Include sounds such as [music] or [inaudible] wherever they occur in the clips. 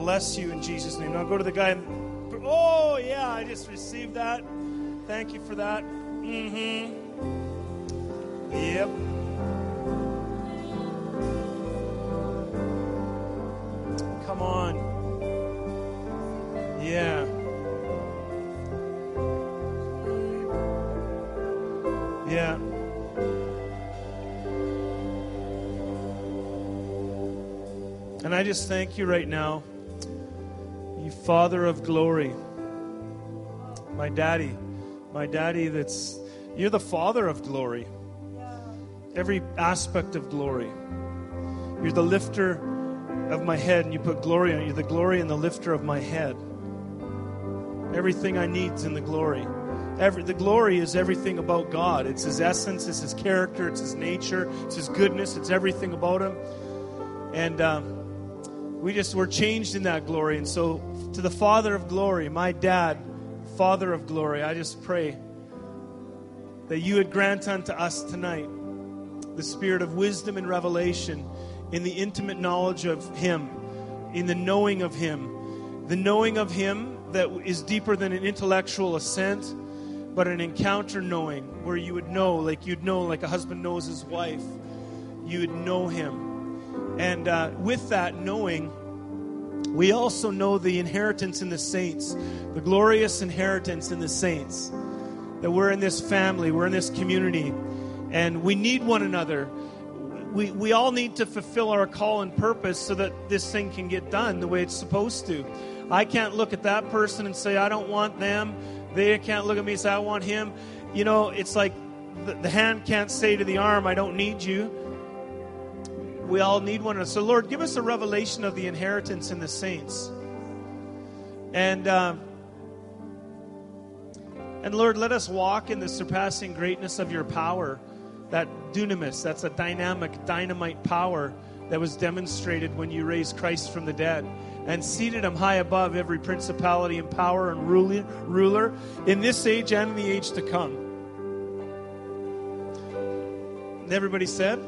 bless you in Jesus' name. Now go to the guy. And, oh, yeah, I just received that. Thank you for that. Mm hmm. Yep. Come on. Yeah. Yeah. And I just thank you right now, Father of glory, my daddy, my daddy that's, you're the Father of glory, every aspect of glory. You're the lifter of my head, and you put glory on. You're the glory and the lifter of my head. Everything I need is in the glory. Every, the glory is everything about God. It's His essence, it's His character, it's His nature, it's His goodness, it's everything about Him. And um, we just were changed in that glory. And so, to the Father of glory, my dad, Father of glory, I just pray that you would grant unto us tonight the spirit of wisdom and revelation in the intimate knowledge of Him, in the knowing of Him, the knowing of Him that is deeper than an intellectual assent, but an encounter knowing where you would know, like you'd know, like a husband knows his wife, you would know Him. And uh, with that knowing, we also know the inheritance in the saints, the glorious inheritance in the saints. That we're in this family, we're in this community, and we need one another. We, we all need to fulfill our call and purpose so that this thing can get done the way it's supposed to. I can't look at that person and say, I don't want them. They can't look at me and say, I want him. You know, it's like the, the hand can't say to the arm, I don't need you we all need one another. So, Lord, give us a revelation of the inheritance in the saints. And, um, and Lord, let us walk in the surpassing greatness of your power, that dunamis, that's a dynamic, dynamite power that was demonstrated when you raised Christ from the dead and seated him high above every principality and power and ruler in this age and in the age to come. And everybody said,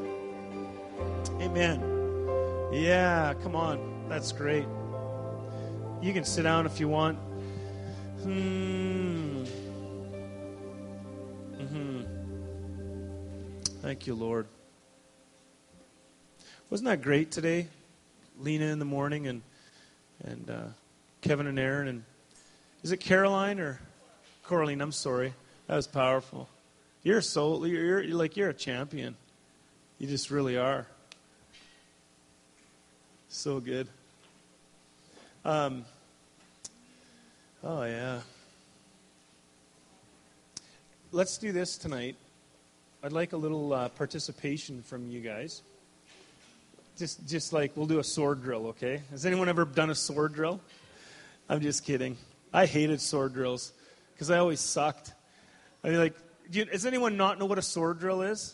Amen. Yeah, come on. That's great. You can sit down if you want. Hmm. Mm-hmm. Thank you, Lord. Wasn't that great today? Lena in the morning and and uh, Kevin and Aaron and is it Caroline or Coraline? I'm sorry. That was powerful. You're so you're, you're like you're a champion. You just really are. So good. Um, oh, yeah. Let's do this tonight. I'd like a little uh, participation from you guys. Just, just like we'll do a sword drill, okay? Has anyone ever done a sword drill? I'm just kidding. I hated sword drills because I always sucked. I mean, like, you, does anyone not know what a sword drill is?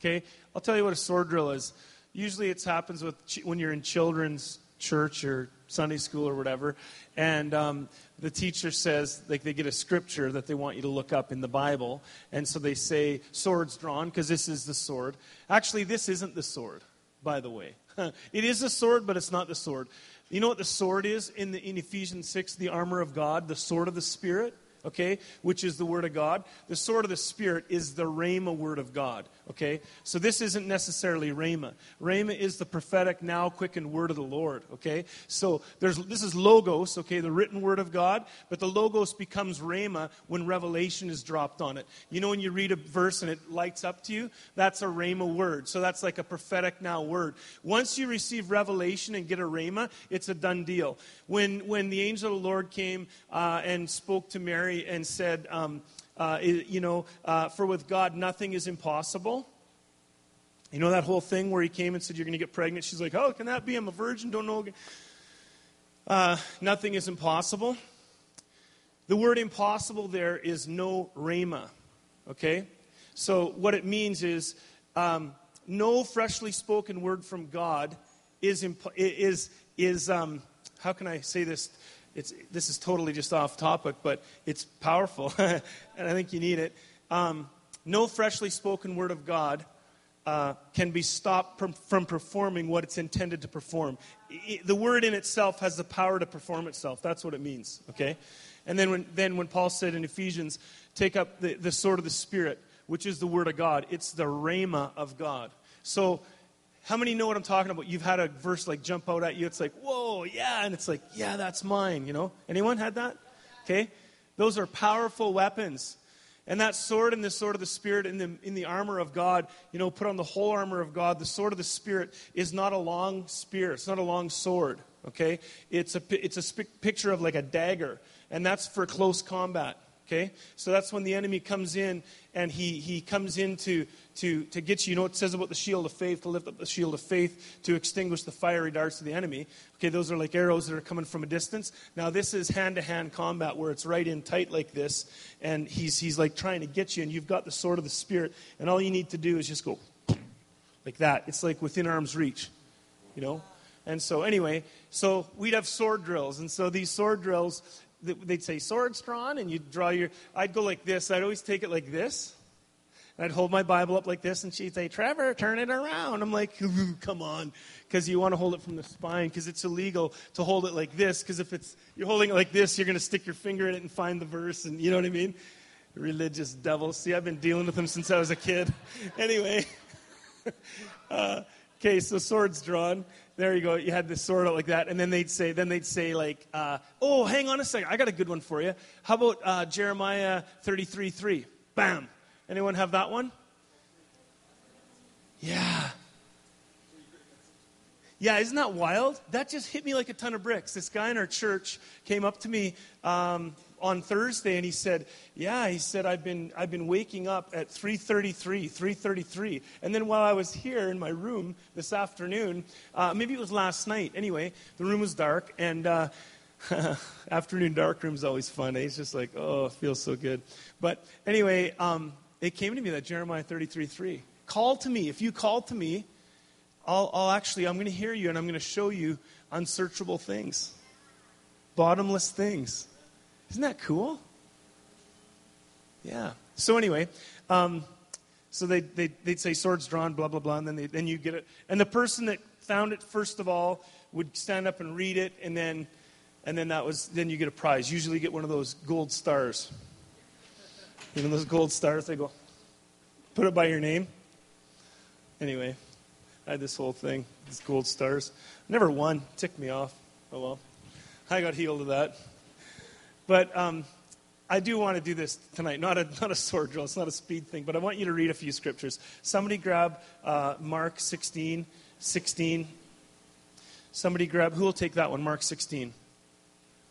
Okay, I'll tell you what a sword drill is usually it happens with when you're in children's church or Sunday school or whatever, and um, the teacher says like they get a scripture that they want you to look up in the Bible, and so they say swords drawn because this is the sword. Actually, this isn't the sword, by the way. [laughs] it is a sword, but it's not the sword. You know what the sword is in the in Ephesians six, the armor of God, the sword of the Spirit okay, which is the Word of God. The sword of the Spirit is the Rhema Word of God, okay? So this isn't necessarily Rhema. Rhema is the prophetic, now quickened Word of the Lord, okay? So there's, this is Logos, okay, the written Word of God, but the Logos becomes Rhema when revelation is dropped on it. You know when you read a verse and it lights up to you? That's a Rhema word. So that's like a prophetic now word. Once you receive revelation and get a Rhema, it's a done deal. When, when the angel of the Lord came uh, and spoke to Mary, Mary and said, um, uh, you know, uh, for with God nothing is impossible. You know that whole thing where he came and said, You're going to get pregnant? She's like, Oh, can that be? I'm a virgin, don't know. Uh, nothing is impossible. The word impossible there is no rhema. Okay? So what it means is um, no freshly spoken word from God is, imp- is, is um, how can I say this? It's, this is totally just off topic, but it's powerful, [laughs] and I think you need it. Um, no freshly spoken word of God uh, can be stopped from, from performing what it's intended to perform. I, the word in itself has the power to perform itself. That's what it means, okay? And then when, then when Paul said in Ephesians, take up the, the sword of the Spirit, which is the word of God, it's the rhema of God. So, how many know what I'm talking about? You've had a verse like jump out at you. It's like, whoa, yeah. And it's like, yeah, that's mine, you know? Anyone had that? Okay? Those are powerful weapons. And that sword and the sword of the Spirit in the, in the armor of God, you know, put on the whole armor of God. The sword of the Spirit is not a long spear, it's not a long sword, okay? It's a, it's a sp- picture of like a dagger, and that's for close combat. Okay? So that's when the enemy comes in and he, he comes in to, to, to get you. You know it says about the shield of faith, to lift up the shield of faith, to extinguish the fiery darts of the enemy. Okay, those are like arrows that are coming from a distance. Now, this is hand to hand combat where it's right in tight like this, and he's, he's like trying to get you, and you've got the sword of the Spirit, and all you need to do is just go like that. It's like within arm's reach, you know? And so, anyway, so we'd have sword drills. And so these sword drills, they'd say swords drawn and you'd draw your i'd go like this. I'd always take it like this. And i'd hold my bible up like this and she'd say trevor turn it around. I'm like [laughs] come on because you want to hold it from the spine because it's illegal to hold it like this because if it's you're holding it like this you're going to stick your finger in it and find the verse and you know what i mean? Religious devil. See i've been dealing with them since i was a kid. [laughs] Anyway. [laughs] Uh, okay so swords drawn there you go. You had this sword out like that, and then they'd say, then they'd say like, uh, "Oh, hang on a second, I got a good one for you. How about uh, Jeremiah 33, 3? Bam. Anyone have that one? Yeah. Yeah, isn't that wild? That just hit me like a ton of bricks. This guy in our church came up to me um, on Thursday and he said, "Yeah, he said I've been I've been waking up at 3:33, 3:33, and then while I was here in my room this afternoon, uh, maybe it was last night. Anyway, the room was dark and." Uh, [laughs] afternoon dark room is always fun. Eh? It's just like, oh, it feels so good. But anyway, um, it came to me that Jeremiah 33 3. Call to me. If you call to me, I'll, I'll actually, I'm going to hear you and I'm going to show you unsearchable things, bottomless things. Isn't that cool? Yeah. So anyway, um, so they, they, they'd say swords drawn, blah, blah, blah, and then, they, then you get it. And the person that found it, first of all, would stand up and read it, and then, and then that was, then you get a prize. Usually you get one of those gold stars. Know those gold stars? They go, put it by your name. Anyway, I had this whole thing, these gold stars. Never won. Ticked me off. Oh well. I got healed of that. But um, I do want to do this tonight. Not a, not a sword drill, it's not a speed thing, but I want you to read a few scriptures. Somebody grab uh, Mark 16, 16. Somebody grab, who will take that one? Mark 16.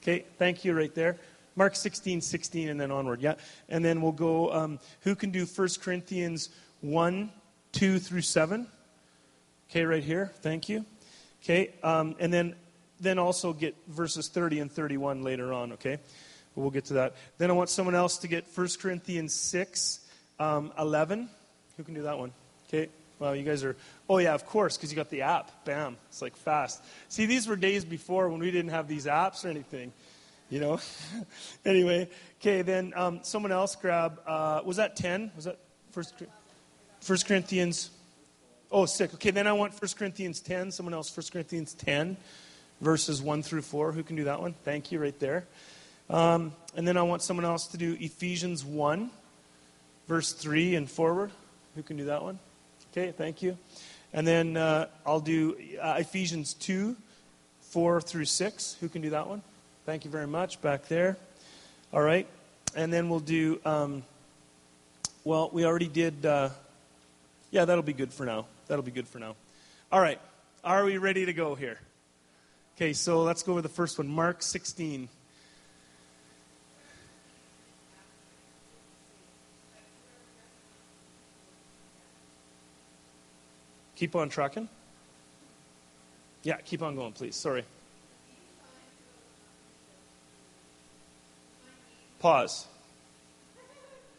Okay, thank you right there. Mark 16, 16, and then onward. Yeah. And then we'll go, um, who can do 1 Corinthians 1, 2 through 7? Okay, right here. Thank you. Okay, um, and then, then also get verses 30 and 31 later on, okay? But we'll get to that. Then I want someone else to get 1 Corinthians 6, um, 11. Who can do that one? Okay. Well, you guys are. Oh, yeah, of course, because you got the app. Bam. It's like fast. See, these were days before when we didn't have these apps or anything. You know? [laughs] anyway, okay, then um, someone else grab. Uh, was that 10? Was that First, First Corinthians? Oh, six. Okay, then I want 1 Corinthians 10. Someone else, 1 Corinthians 10, verses 1 through 4. Who can do that one? Thank you, right there. Um, and then I want someone else to do Ephesians 1, verse 3 and forward. Who can do that one? Okay, thank you. And then uh, I'll do uh, Ephesians 2, 4 through 6. Who can do that one? Thank you very much. Back there. All right. And then we'll do, um, well, we already did, uh, yeah, that'll be good for now. That'll be good for now. All right. Are we ready to go here? Okay, so let's go with the first one Mark 16. Keep on trucking. Yeah, keep on going, please. Sorry. Pause.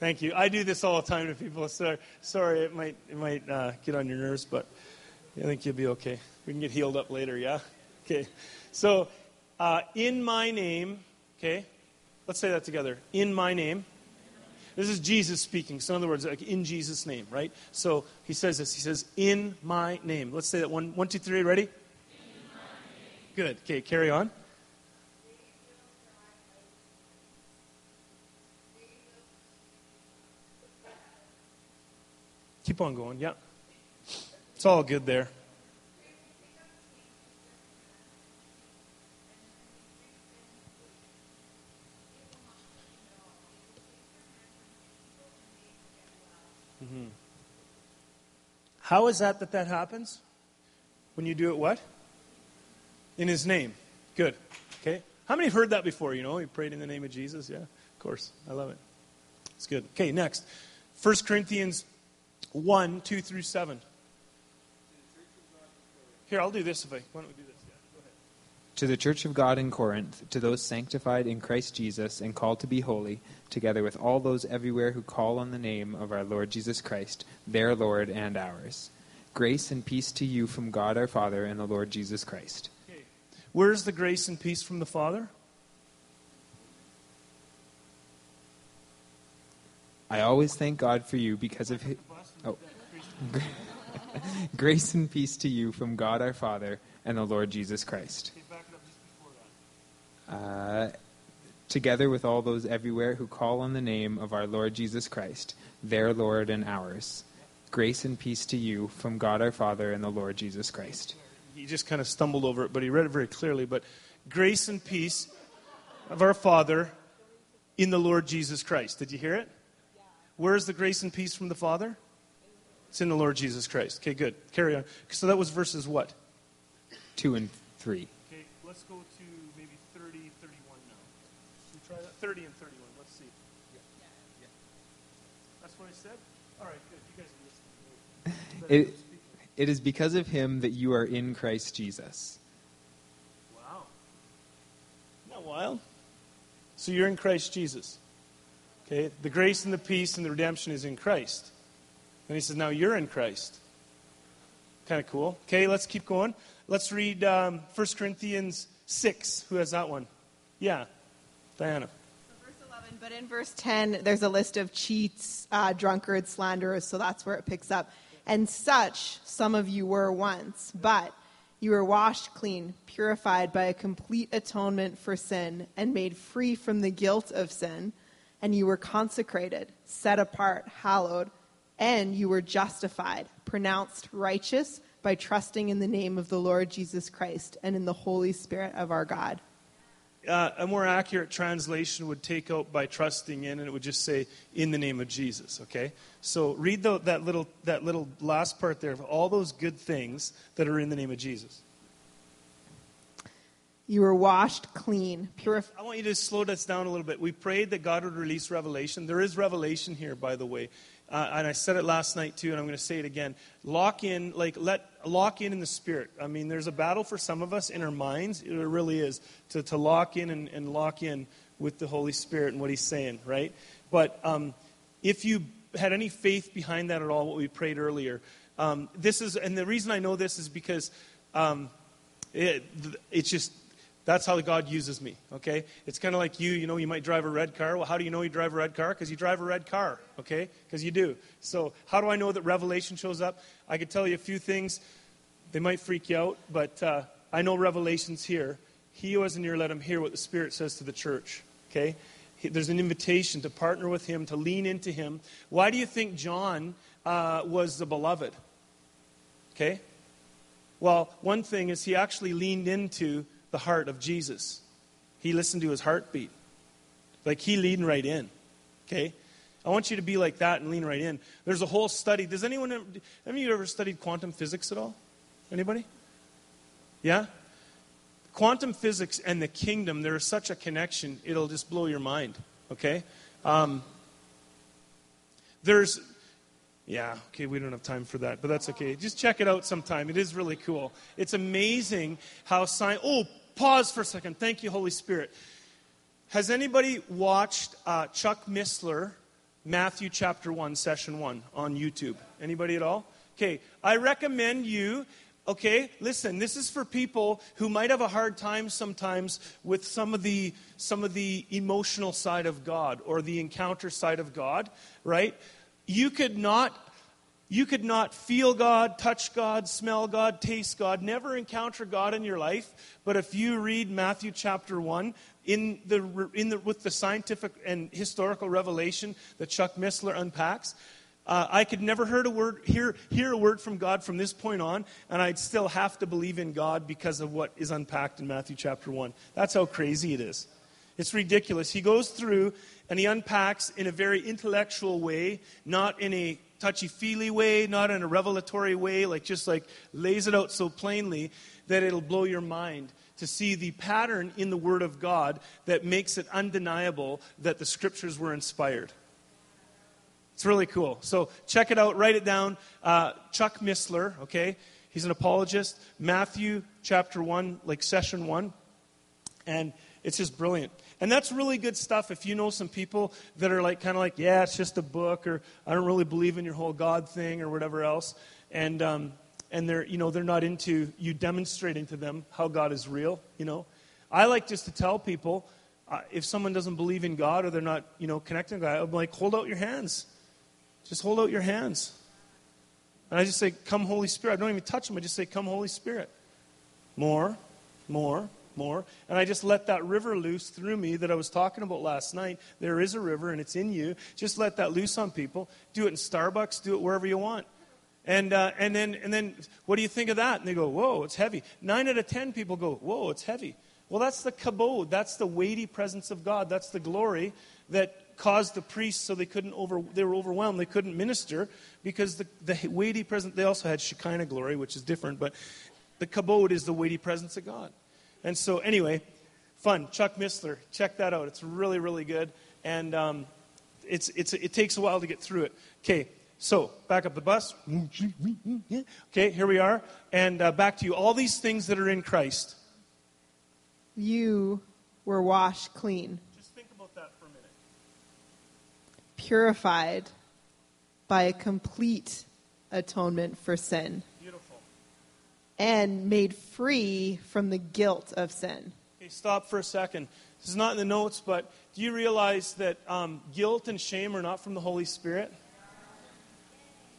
Thank you. I do this all the time to people. So, sorry, it might it might uh, get on your nerves, but I think you'll be okay. We can get healed up later. Yeah. Okay. So, uh, in my name. Okay. Let's say that together. In my name. This is Jesus speaking. So, in other words, like in Jesus' name, right? So he says this. He says, "In my name." Let's say that one, one, two, three. Ready? Good. Okay, carry on. Keep on going. Yeah. It's all good there. How is that that that happens? When you do it what? In his name. Good. Okay. How many have heard that before? You know, you prayed in the name of Jesus? Yeah, of course. I love it. It's good. Okay, next. 1 Corinthians 1, 2 through 7. Here, I'll do this if I. Why don't we do this? Yeah, go ahead. To the church of God in Corinth, to those sanctified in Christ Jesus and called to be holy, together with all those everywhere who call on the name of our Lord Jesus Christ, their Lord and ours. Grace and peace to you from God our Father and the Lord Jesus Christ. Okay. Where's the grace and peace from the Father? I always thank God for you because of his. Oh. [laughs] Grace and peace to you from God our Father and the Lord Jesus Christ. Okay, back it up just before that. Uh, together with all those everywhere who call on the name of our Lord Jesus Christ, their Lord and ours. Grace and peace to you from God our Father and the Lord Jesus Christ. He just kind of stumbled over it, but he read it very clearly. But grace and peace of our Father in the Lord Jesus Christ. Did you hear it? Where's the grace and peace from the Father? It's in the Lord Jesus Christ. Okay, good. Carry on. So that was verses what? 2 and 3. Okay, let's go to maybe 30, 31 now. Should we try that? 30 and 31. Let's see. That's what I said? All right, good. You guys are listening. It, it is because of him that you are in Christ Jesus. Wow. Isn't that wild? So you're in Christ Jesus. Okay? The grace and the peace and the redemption is in Christ. And he says, now you're in Christ. Kind of cool. Okay, let's keep going. Let's read um, 1 Corinthians 6. Who has that one? Yeah. Diana. So verse 11, but in verse 10, there's a list of cheats, uh, drunkards, slanderers, so that's where it picks up. And such some of you were once, but you were washed clean, purified by a complete atonement for sin, and made free from the guilt of sin. And you were consecrated, set apart, hallowed, and you were justified, pronounced righteous by trusting in the name of the Lord Jesus Christ and in the Holy Spirit of our God. Uh, a more accurate translation would take out by trusting in, and it would just say, in the name of Jesus, okay? So read the, that, little, that little last part there of all those good things that are in the name of Jesus. You were washed clean, purified. I want you to slow this down a little bit. We prayed that God would release revelation. There is revelation here, by the way. Uh, and I said it last night too, and I'm going to say it again. Lock in, like let lock in in the spirit. I mean, there's a battle for some of us in our minds. It really is to, to lock in and, and lock in with the Holy Spirit and what He's saying, right? But um, if you had any faith behind that at all, what we prayed earlier, um, this is, and the reason I know this is because um, it, it's just that's how God uses me, okay? It's kind of like you, you know, you might drive a red car. Well, how do you know you drive a red car? Because you drive a red car, okay? Because you do. So, how do I know that revelation shows up? I could tell you a few things. They might freak you out, but uh, I know revelation's here. He who hasn't ear, let him hear what the Spirit says to the church, okay? There's an invitation to partner with him, to lean into him. Why do you think John uh, was the beloved? Okay? Well, one thing is he actually leaned into the heart of Jesus. He listened to his heartbeat. Like he leaned right in. Okay? I want you to be like that and lean right in. There's a whole study. Does anyone have you ever studied quantum physics at all? Anybody? Yeah? Quantum physics and the kingdom, there is such a connection, it'll just blow your mind. Okay? Um, there's yeah, okay, we don't have time for that, but that's okay. Just check it out sometime. It is really cool. It's amazing how science. Oh, pause for a second. Thank you, Holy Spirit. Has anybody watched uh, Chuck Missler, Matthew chapter 1, session 1 on YouTube? Anybody at all? Okay, I recommend you okay, listen, this is for people who might have a hard time sometimes with some of the some of the emotional side of God or the encounter side of God, right? You could not you could not feel God, touch God, smell God, taste God, never encounter God in your life. But if you read Matthew chapter 1, in the, in the, with the scientific and historical revelation that Chuck Missler unpacks, uh, I could never heard a word, hear, hear a word from God from this point on, and I'd still have to believe in God because of what is unpacked in Matthew chapter 1. That's how crazy it is. It's ridiculous. He goes through and he unpacks in a very intellectual way, not in a touchy feely way, not in a revelatory way, like just like lays it out so plainly that it'll blow your mind to see the pattern in the Word of God that makes it undeniable that the Scriptures were inspired. It's really cool. So check it out, write it down. Uh, Chuck Missler, okay? He's an apologist. Matthew chapter 1, like session 1. And it's just brilliant. And that's really good stuff if you know some people that are like kind of like, yeah, it's just a book, or I don't really believe in your whole God thing, or whatever else. And um, and they're you know they're not into you demonstrating to them how God is real. You know, I like just to tell people uh, if someone doesn't believe in God or they're not you know connecting with God, I'm like, hold out your hands. Just hold out your hands. And I just say, Come, Holy Spirit. I don't even touch them. I just say, Come, Holy Spirit. More, more, more. And I just let that river loose through me that I was talking about last night. There is a river and it's in you. Just let that loose on people. Do it in Starbucks, do it wherever you want. And, uh, and, then, and then, what do you think of that? And they go, whoa, it's heavy. Nine out of ten people go, whoa, it's heavy. Well, that's the kabod. That's the weighty presence of God. That's the glory that caused the priests so they couldn't over, they were overwhelmed. They couldn't minister because the, the weighty presence, they also had Shekinah glory, which is different, but the kabod is the weighty presence of God. And so, anyway, fun. Chuck Missler, check that out. It's really, really good. And um, it's, it's, it takes a while to get through it. Okay, so back up the bus. Okay, here we are. And uh, back to you. All these things that are in Christ. You were washed clean, Just think about that for a minute. Purified by a complete atonement for sin, Beautiful. and made free from the guilt of sin. Okay, stop for a second. This is not in the notes, but do you realize that um, guilt and shame are not from the Holy Spirit?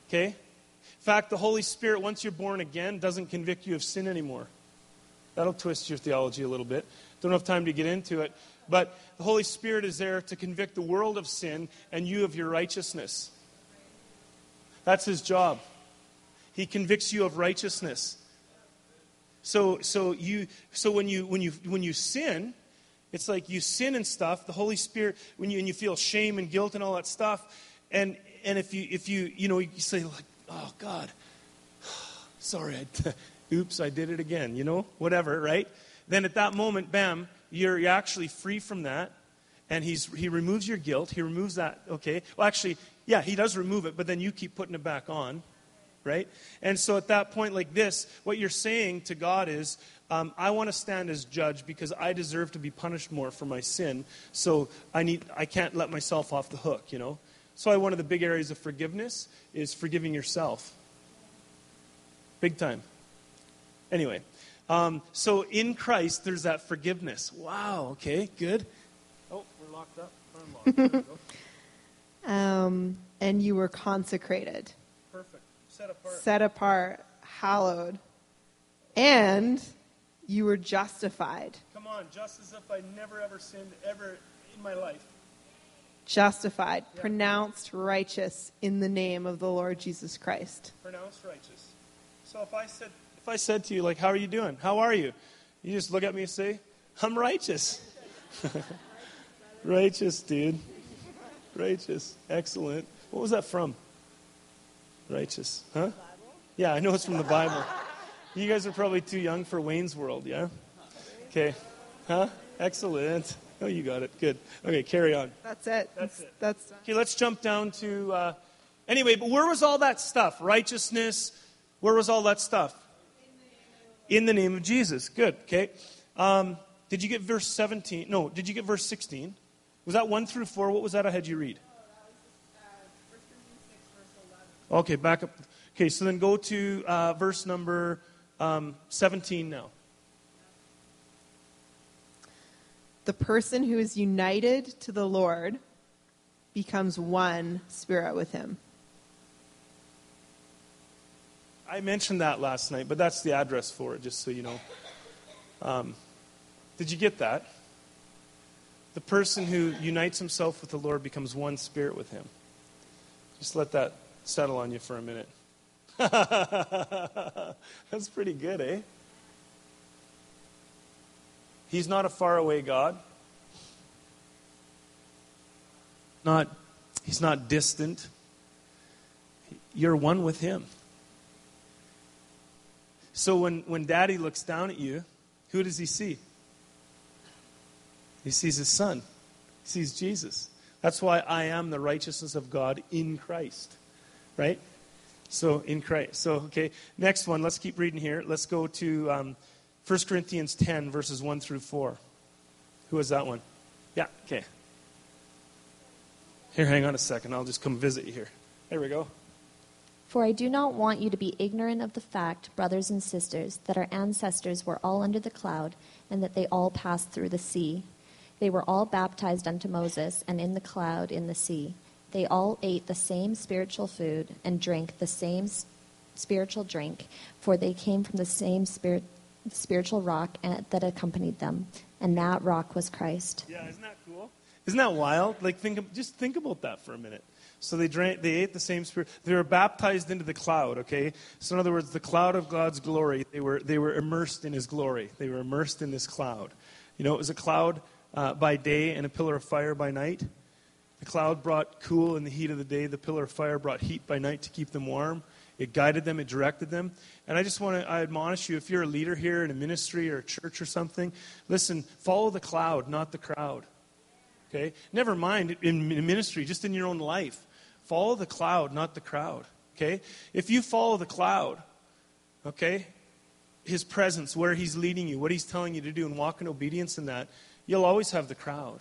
Okay? In fact, the Holy Spirit, once you're born again, doesn't convict you of sin anymore. That'll twist your theology a little bit. Don't have time to get into it. But the Holy Spirit is there to convict the world of sin and you of your righteousness. That's his job. He convicts you of righteousness. So, so, you, so when, you, when, you, when you sin, it's like you sin and stuff. The Holy Spirit, when you, and you feel shame and guilt and all that stuff, and, and if you, if you, you know, you say like, oh God, [sighs] sorry, I, [laughs] oops, I did it again, you know, whatever, right? Then at that moment, bam, you're, you're actually free from that. And he's, he removes your guilt. He removes that, okay? Well, actually, yeah, he does remove it, but then you keep putting it back on, right? And so at that point, like this, what you're saying to God is, um, I want to stand as judge because I deserve to be punished more for my sin. So I need, I can't let myself off the hook, you know? So one of the big areas of forgiveness is forgiving yourself. Big time. Anyway, um, so in Christ, there's that forgiveness. Wow, okay, good. Oh, we're locked up. Unlocked. There we go. [laughs] Um, and you were consecrated, Perfect. Set apart. set apart, hallowed, and you were justified. Come on, just as if I never ever sinned ever in my life. Justified, Yeah. pronounced righteous in the name of the Lord Jesus Christ. Pronounced righteous. So if I said I said to you like, "How are you doing? How are you?" You just look at me and say, "I'm righteous." [laughs] righteous, dude. Righteous. Excellent. What was that from? Righteous. Huh? Yeah, I know it's from the Bible. You guys are probably too young for Wayne's World, yeah? Okay. Huh? Excellent. Oh, you got it. Good. Okay, carry on. That's it. That's it. That's Okay, let's jump down to. Uh, anyway, but where was all that stuff? Righteousness. Where was all that stuff? In the name of Jesus. Good. Okay. Um, did you get verse 17? No, did you get verse 16? Was that 1 through 4? What was that I had you read? Okay, back up. Okay, so then go to uh, verse number Um, 17 now. The person who is united to the Lord becomes one spirit with him. I mentioned that last night, but that's the address for it, just so you know. Um, did you get that? The person who unites himself with the Lord becomes one spirit with him. Just let that settle on you for a minute. [laughs] That's pretty good, eh? He's not a faraway God. Not, he's not distant. You're one with him. So when, when daddy looks down at you, who does he see? He sees his son. He sees Jesus. That's why I am the righteousness of God in Christ. Right? So, in Christ. So, okay. Next one. Let's keep reading here. Let's go to um, 1 Corinthians 10, verses 1 through 4. Who was that one? Yeah, okay. Here, hang on a second. I'll just come visit you here. There we go. For I do not want you to be ignorant of the fact, brothers and sisters, that our ancestors were all under the cloud, and that they all passed through the sea. They were all baptized unto Moses, and in the cloud in the sea. They all ate the same spiritual food, and drank the same spiritual drink, for they came from the same spirit, spiritual rock that accompanied them, and that rock was Christ. Yeah, isn't that cool? Isn't that wild? Like, think, just think about that for a minute. So they drank, they ate the same spirit. They were baptized into the cloud. Okay. So in other words, the cloud of God's glory. They were they were immersed in His glory. They were immersed in this cloud. You know, it was a cloud uh, by day and a pillar of fire by night. The cloud brought cool in the heat of the day. The pillar of fire brought heat by night to keep them warm. It guided them. It directed them. And I just want to I admonish you, if you're a leader here in a ministry or a church or something, listen. Follow the cloud, not the crowd. Okay. Never mind in ministry, just in your own life. Follow the cloud, not the crowd. Okay? If you follow the cloud, okay, his presence, where he's leading you, what he's telling you to do, and walk in obedience in that, you'll always have the crowd.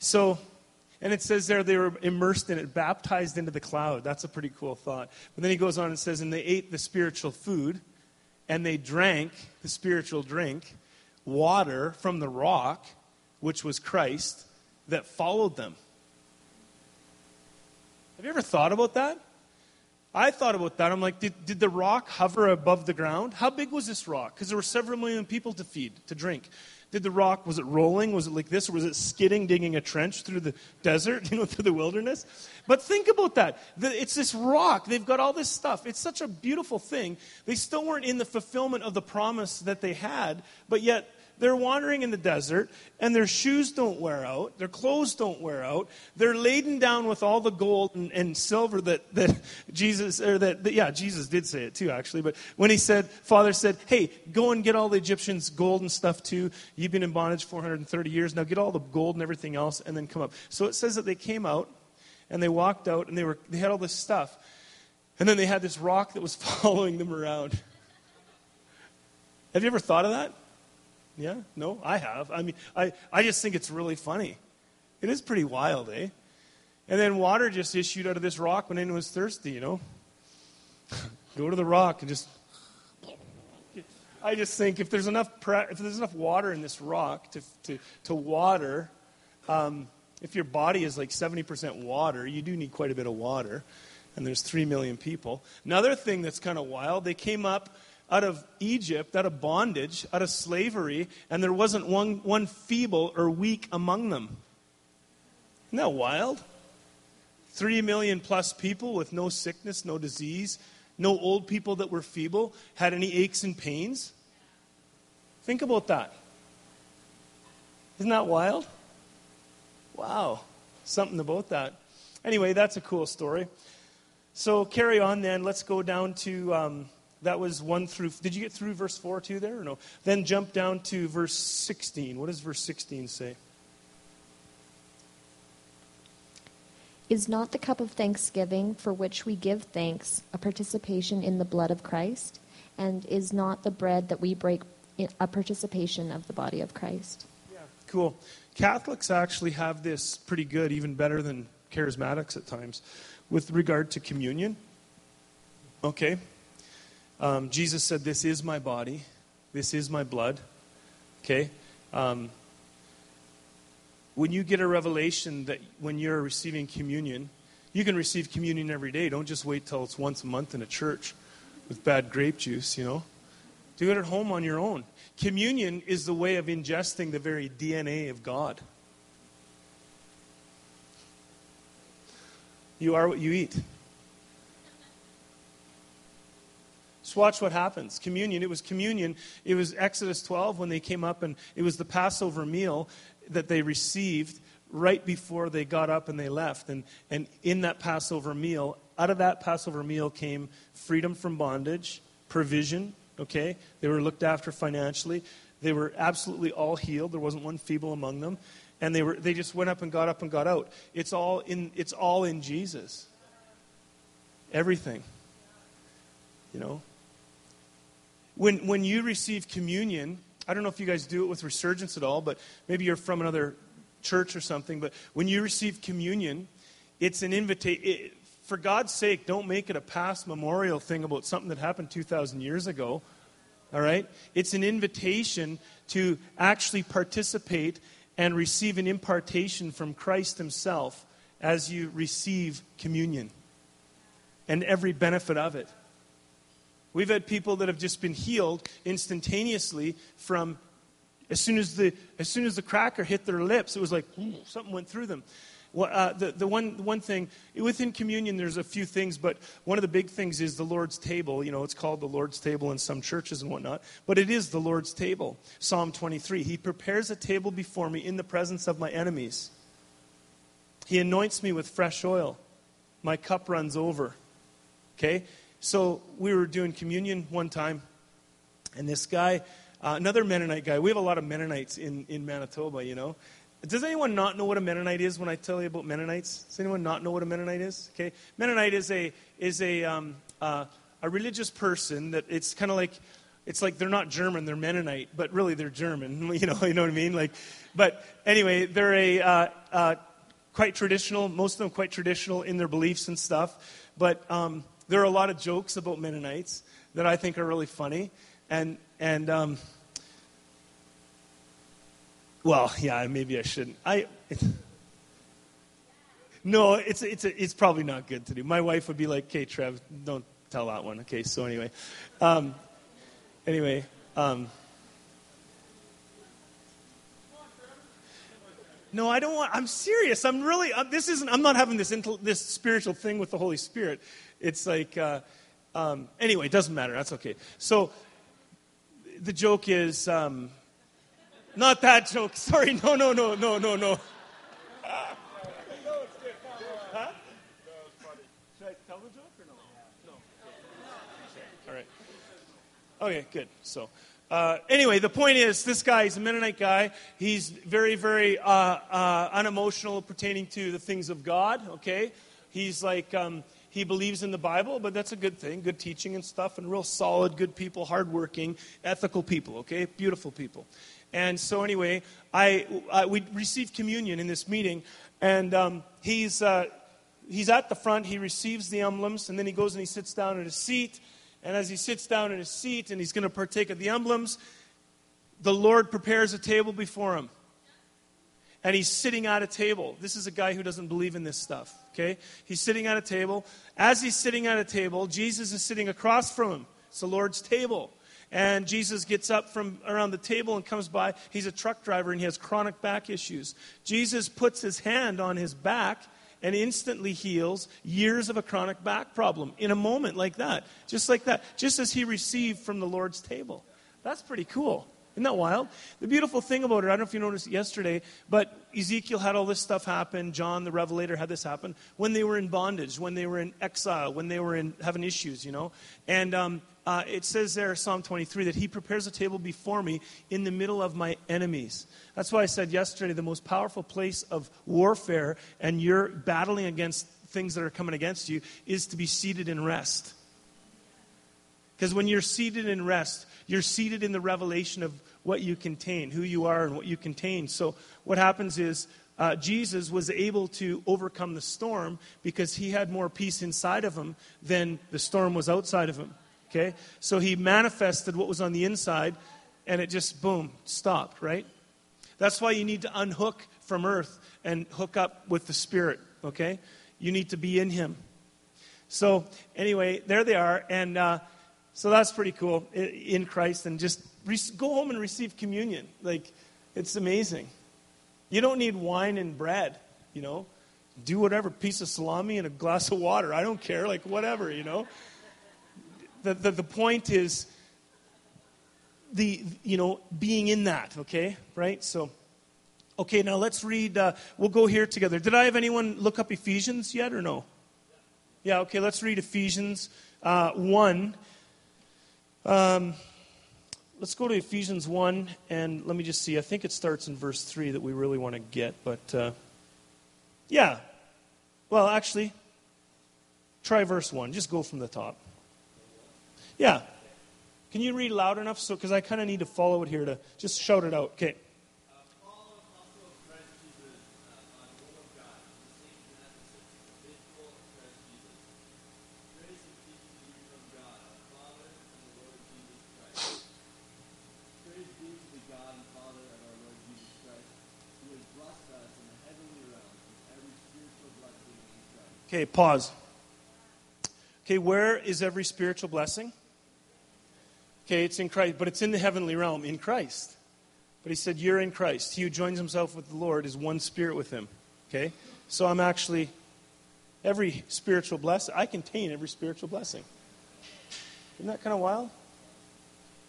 So, and it says there they were immersed in it, baptized into the cloud. That's a pretty cool thought. But then he goes on and says, and they ate the spiritual food, and they drank the spiritual drink, water from the rock, which was Christ, that followed them. Have you ever thought about that? I thought about that. I'm like, did, did the rock hover above the ground? How big was this rock? Because there were several million people to feed, to drink. Did the rock, was it rolling? Was it like this? Or was it skidding, digging a trench through the desert, [laughs] you know, through the wilderness? But think about that. It's this rock. They've got all this stuff. It's such a beautiful thing. They still weren't in the fulfillment of the promise that they had, but yet they're wandering in the desert, and their shoes don't wear out, their clothes don't wear out. They're laden down with all the gold and, and silver that, that [laughs] Jesus, or that, that, yeah, Jesus did say it too, actually. But when he said, Father said, hey, go and get all the Egyptians' gold and stuff too. You've been in bondage 430 years. Now get all the gold and everything else, and then come up. So it says that they came out, and they walked out, and they, were, they had all this stuff. And then they had this rock that was [laughs] following them around. Have you ever thought of that? Yeah? No? I have. I mean, I, I just think it's really funny. It is pretty wild, eh? And then water just issued out of this rock when anyone was thirsty, you know? [laughs] Go to the rock and just. I just think if there's enough, pre- if there's enough water in this rock to, to, to water, um, if your body is like 70% water, you do need quite a bit of water. And there's 3 million people. Another thing that's kind of wild, they came up out of Egypt, out of bondage, out of slavery, and there wasn't one, one feeble or weak among them. Isn't that wild? Three million plus people with no sickness, no disease, no old people that were feeble, had any aches and pains. Think about that. Isn't that wild? Wow. Something about that. Anyway, that's a cool story. So carry on then. Let's go down to um, that was 1 through. Did you get through verse 4 too there or no? Then jump down to verse 16. What does verse 16 say? Is not the cup of thanksgiving for which we give thanks a participation in the blood of Christ? And is not the bread that we break a participation of the body of Christ? Yeah, cool. Catholics actually have this pretty good, even better than charismatics at times, with regard to communion. Okay, Um, Jesus said, This is my body, this is my blood. Okay? Um, when you get a revelation that when you're receiving communion, you can receive communion every day. Don't just wait till it's once a month in a church with bad grape juice, you know. Do it at home on your own. Communion is the way of ingesting the very DNA of God. You are what you eat. Watch what happens. Communion, it was communion. It was Exodus 12 when they came up, and it was the Passover meal that they received right before they got up and they left. And, and in that Passover meal, out of that Passover meal came freedom from bondage, provision, okay? They were looked after financially. They were absolutely all healed. There wasn't one feeble among them. And they, were, they just went up and got up and got out. It's all in, it's all in Jesus. Everything. You know? When, when you receive communion, I don't know if you guys do it with resurgence at all, but maybe you're from another church or something, but when you receive communion, it's an invitation. For God's sake, don't make it a past memorial thing about something that happened 2,000 years ago. All right? It's an invitation to actually participate and receive an impartation from Christ Himself as you receive communion and every benefit of it. We've had people that have just been healed instantaneously from as soon as the, as soon as the cracker hit their lips, it was like something went through them. Well, uh, the, the, one, one thing, within communion, there's a few things, but one of the big things is the Lord's table. You know, it's called the Lord's table in some churches and whatnot, but it is the Lord's table. Psalm 23 He prepares a table before me in the presence of my enemies. He anoints me with fresh oil. My cup runs over. Okay? So we were doing communion one time, and this guy, uh, another Mennonite guy, we have a lot of Mennonites in, in Manitoba, you know. Does anyone not know what a Mennonite is when I tell you about Mennonites? Does anyone not know what a Mennonite is? Okay, Mennonite is a is a um, uh, a religious person that it's kind of like it's like they're not German, they're Mennonite, but really they're German. [laughs] You know, you know what I mean? Like, but anyway, they're a uh, uh, quite traditional. Most of them quite traditional in their beliefs and stuff. But um, there are a lot of jokes about Mennonites that I think are really funny. And, and um, well, yeah, maybe I shouldn't. I, [laughs] no, it's, it's, it's probably not good to do. My wife would be like, okay, Trev, don't tell that one. Okay, so anyway. Um, anyway. Um, no, I don't want. I'm serious. I'm really. Uh, this isn't. I'm not having this this spiritual thing with the Holy Spirit. It's like, uh, um, anyway, it doesn't matter. That's okay. So the joke is, um, not that joke. [laughs] Sorry, no, no, no, no, no, no. No. All right. Okay, good. So, uh, anyway, the point is, this guy is a Mennonite guy. He's very, very uh, uh, unemotional pertaining to the things of God. Okay, he's like um, he believes in the Bible, but that's a good thing. Good teaching and stuff, and real solid, good people, hardworking, ethical people, okay? Beautiful people. And so, anyway, I, I we received communion in this meeting, and um, he's, uh, he's at the front. He receives the emblems, and then he goes and he sits down in his seat. And as he sits down in his seat and he's going to partake of the emblems, the Lord prepares a table before him and he's sitting at a table. This is a guy who doesn't believe in this stuff, okay? He's sitting at a table. As he's sitting at a table, Jesus is sitting across from him. It's the Lord's table. And Jesus gets up from around the table and comes by. He's a truck driver and he has chronic back issues. Jesus puts his hand on his back and instantly heals years of a chronic back problem in a moment like that. Just like that. Just as he received from the Lord's table. That's pretty cool. Isn't that wild? The beautiful thing about it, I don't know if you noticed yesterday, but Ezekiel had all this stuff happen. John, the Revelator, had this happen when they were in bondage, when they were in exile, when they were in having issues, you know. And um, uh, it says there, Psalm 23, that He prepares a table before me in the middle of my enemies. That's why I said yesterday the most powerful place of warfare and you're battling against things that are coming against you is to be seated in rest. Because when you're seated in rest, you're seated in the revelation of what you contain, who you are, and what you contain. So, what happens is uh, Jesus was able to overcome the storm because he had more peace inside of him than the storm was outside of him. Okay? So he manifested what was on the inside, and it just, boom, stopped, right? That's why you need to unhook from earth and hook up with the Spirit, okay? You need to be in him. So, anyway, there they are. And uh, so that's pretty cool in Christ. And just go home and receive communion. Like, it's amazing. You don't need wine and bread, you know? Do whatever, piece of salami and a glass of water. I don't care, like, whatever, you know? The, the, the point is the, you know, being in that, okay? Right? So, okay, now let's read, uh, we'll go here together. Did I have anyone look up Ephesians yet or no? Yeah, okay, let's read Ephesians uh, 1. Um, let's go to Ephesians 1, and let me just see. I think it starts in verse 3 that we really want to get, but uh, yeah. Well, actually, try verse 1. Just go from the top. Yeah. Can you read loud enough? So, because I kind of need to follow it here to just shout it out. Okay. Okay, pause. Okay, where is every spiritual blessing? Okay, it's in Christ, but it's in the heavenly realm, in Christ. But he said, You're in Christ. He who joins himself with the Lord is one spirit with him. Okay? So I'm actually, every spiritual blessing, I contain every spiritual blessing. Isn't that kind of wild?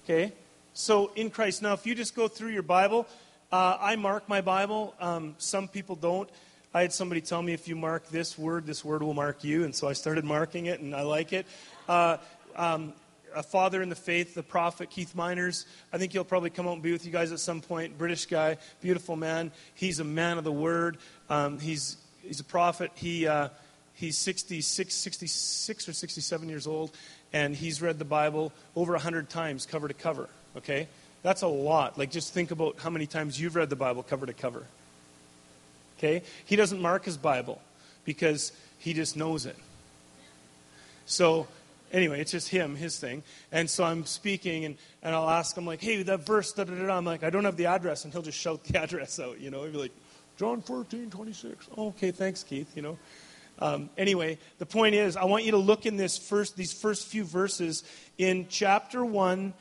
Okay? So in Christ. Now, if you just go through your Bible, uh, I mark my Bible. Um, some people don't. I had somebody tell me if you mark this word, this word will mark you. And so I started marking it, and I like it. Uh, um, a father in the faith, the prophet Keith Miners. I think he'll probably come out and be with you guys at some point. British guy, beautiful man. He's a man of the word. Um, he's, he's a prophet. He, uh, he's 66, 66 or 67 years old, and he's read the Bible over 100 times, cover to cover. Okay? That's a lot. Like, just think about how many times you've read the Bible cover to cover. Okay? He doesn't mark his Bible because he just knows it. So, anyway, it's just him, his thing. And so I'm speaking, and, and I'll ask him, like, hey, that verse, da da da. I'm like, I don't have the address. And he'll just shout the [laughs] address out, you know. He'll be like, John 14, 26. Oh, okay, thanks, Keith, you know. Um, anyway, the point is, I want you to look in this first, these first few verses in chapter 1.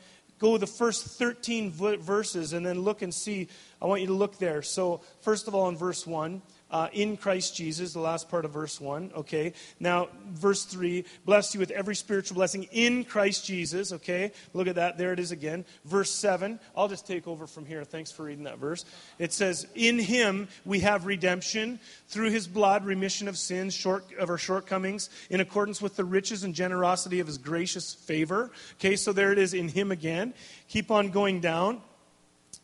Go the first 13 verses and then look and see I want you to look there. So, first of all, in verse 1, uh, in Christ Jesus, the last part of verse 1, okay? Now, verse 3, bless you with every spiritual blessing in Christ Jesus, okay? Look at that. There it is again. Verse 7, I'll just take over from here. Thanks for reading that verse. It says, In him we have redemption through his blood, remission of sins, short, of our shortcomings, in accordance with the riches and generosity of his gracious favor. Okay, so there it is in him again. Keep on going down.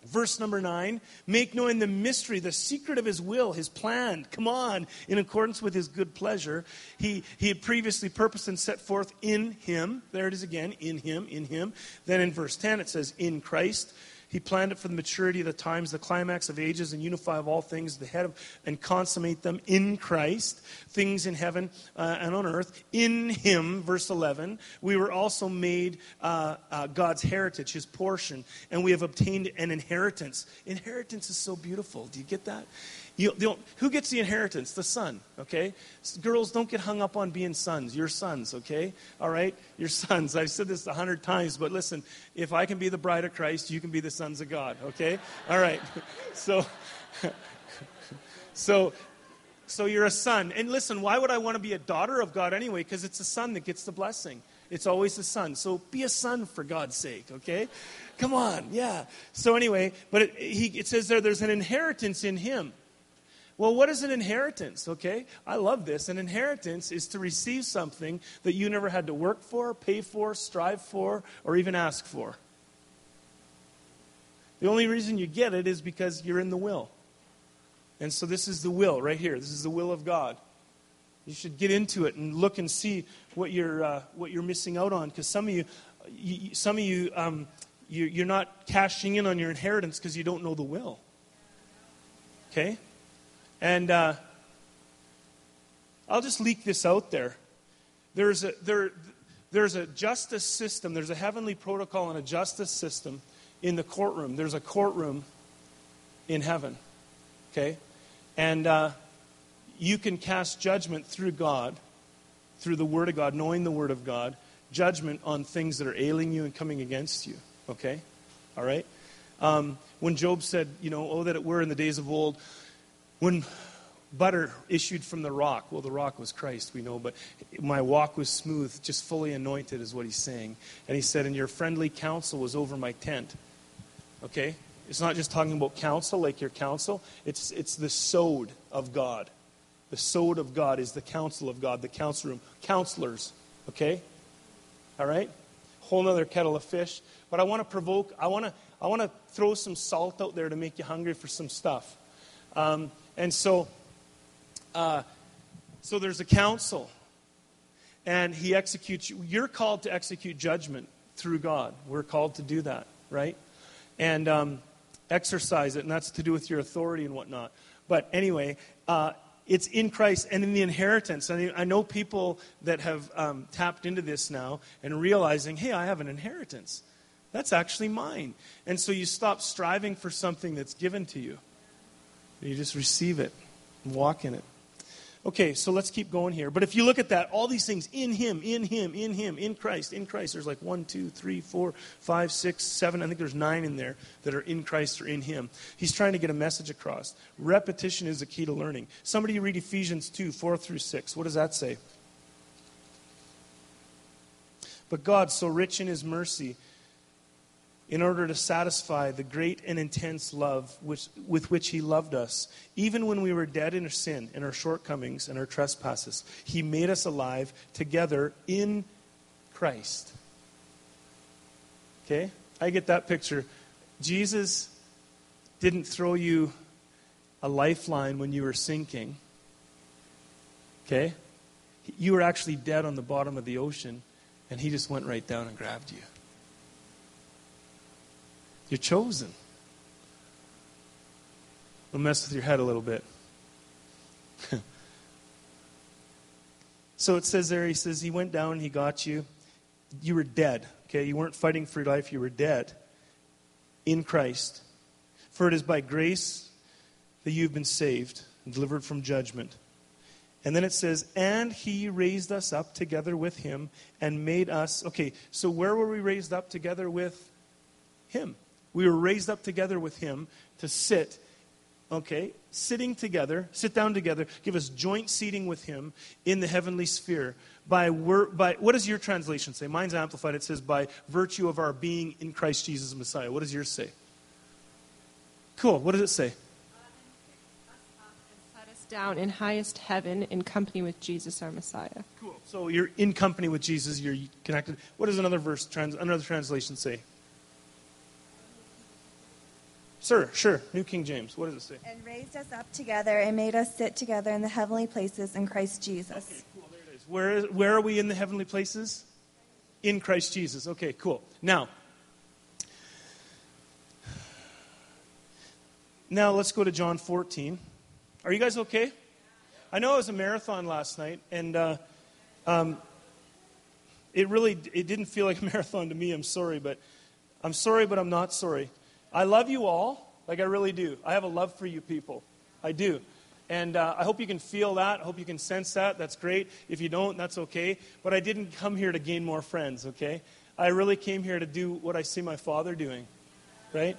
Verse number nine, make known the mystery, the secret of his will, his plan. Come on, in accordance with his good pleasure. He, he had previously purposed and set forth in him. There it is again, in him, in him. Then in verse 10, it says, in Christ he planned it for the maturity of the times, the climax of ages, and unify of all things, the head of, and consummate them in Christ, things in heaven uh, and on earth. In Him, verse 11, we were also made uh, uh, God's heritage, His portion, and we have obtained an inheritance. Inheritance is so beautiful. Do you get that? You, who gets the inheritance? The son, okay? Girls, don't get hung up on being sons. You're sons, okay? All right? You're [laughs] sons. I've said this a hundred times, but listen, if I can be the bride of Christ, you can be the sons of God, okay? All right. [laughs] So, [laughs] so, so you're a son. And listen, why would I want to be a daughter of God anyway? Because it's the son that gets the blessing. It's always the son. So be a son for God's sake, okay? Come on, yeah. So anyway, but it, he, it says there, there's an inheritance in him. Well, what is an inheritance? Okay, I love this. An inheritance is to receive something that you never had to work for, pay for, strive for, or even ask for. The only reason you get it is because you're in the will. And so this is the will right here. This is the will of God. You should get into it and look and see what you're, uh, what you're missing out on. Because some of you, you, some of you, um, you, you're not cashing in on your inheritance because you don't know the will. Okay? And uh, I'll just leak this out there. There's a, there, there's a justice system, there's a heavenly protocol and a justice system in the courtroom. There's a courtroom in heaven. Okay? And uh, you can cast judgment through God, through the Word of God, knowing the Word of God, judgment on things that are ailing you and coming against you. Okay? All right? Um, when Job said, you know, oh, that it were in the days of old, when butter issued from the rock, well, the rock was Christ, we know, but my walk was smooth, just fully anointed, is what he's saying. And he said, and your friendly counsel was over my tent. Okay? It's not just talking about counsel, like your counsel, it's, it's the sod of God. The sod of God is the counsel of God, the counsel room. Counselors. Okay? All right? Whole other kettle of fish. But I want to provoke, I want to, I want to throw some salt out there to make you hungry for some stuff. Um, and so, uh, so there's a council, and he executes you. You're called to execute judgment through God. We're called to do that, right? And um, exercise it, and that's to do with your authority and whatnot. But anyway, uh, it's in Christ and in the inheritance. I, I know people that have um, tapped into this now and realizing, hey, I have an inheritance. That's actually mine. And so you stop striving for something that's given to you. You just receive it walk in it. Okay, so let's keep going here. But if you look at that, all these things in Him, in Him, in Him, in Christ, in Christ, there's like one, two, three, four, five, six, seven. I think there's nine in there that are in Christ or in Him. He's trying to get a message across. Repetition is the key to learning. Somebody read Ephesians 2, 4 through 6. What does that say? But God, so rich in His mercy, in order to satisfy the great and intense love which, with which He loved us. Even when we were dead in our sin and our shortcomings and our trespasses, He made us alive together in Christ. Okay? I get that picture. Jesus didn't throw you a lifeline when you were sinking. Okay? You were actually dead on the bottom of the ocean, and He just went right down and grabbed you. You're chosen. It'll mess with your head a little bit. [laughs] so it says there, he says, He went down, He got you. You were dead. Okay, you weren't fighting for your life, you were dead in Christ. For it is by grace that you've been saved and delivered from judgment. And then it says, and he raised us up together with him and made us. Okay, so where were we raised up together with him? We were raised up together with him to sit, okay, sitting together, sit down together, give us joint seating with him in the heavenly sphere. By, wor- by what does your translation say? Mine's amplified. It says, by virtue of our being in Christ Jesus Messiah. What does yours say? Cool. What does it say? Uh and set us down in highest heaven in company with Jesus our Messiah. Cool. So you're in company with Jesus. You're connected. What does another verse, trans, another translation say? Sir, sure. New King James. What does it say? And raised us up together and made us sit together in the heavenly places in Christ Jesus. Okay, cool. There it is. Where, is, where are we in the heavenly places? In Christ Jesus. Okay, cool. Now, now let's go to John 14. Are you guys okay? I know it was a marathon last night, and uh, um, it really it didn't feel like a [laughs] marathon to me. I'm sorry, but I'm sorry, but I'm not sorry. I love you all. Like, I really do. I have a love for you people. I do. And uh, I hope you can feel that. I hope you can sense that. That's great. If you don't, that's okay. But I didn't come here to gain more friends, okay? I really came here to do what I see my father doing, right?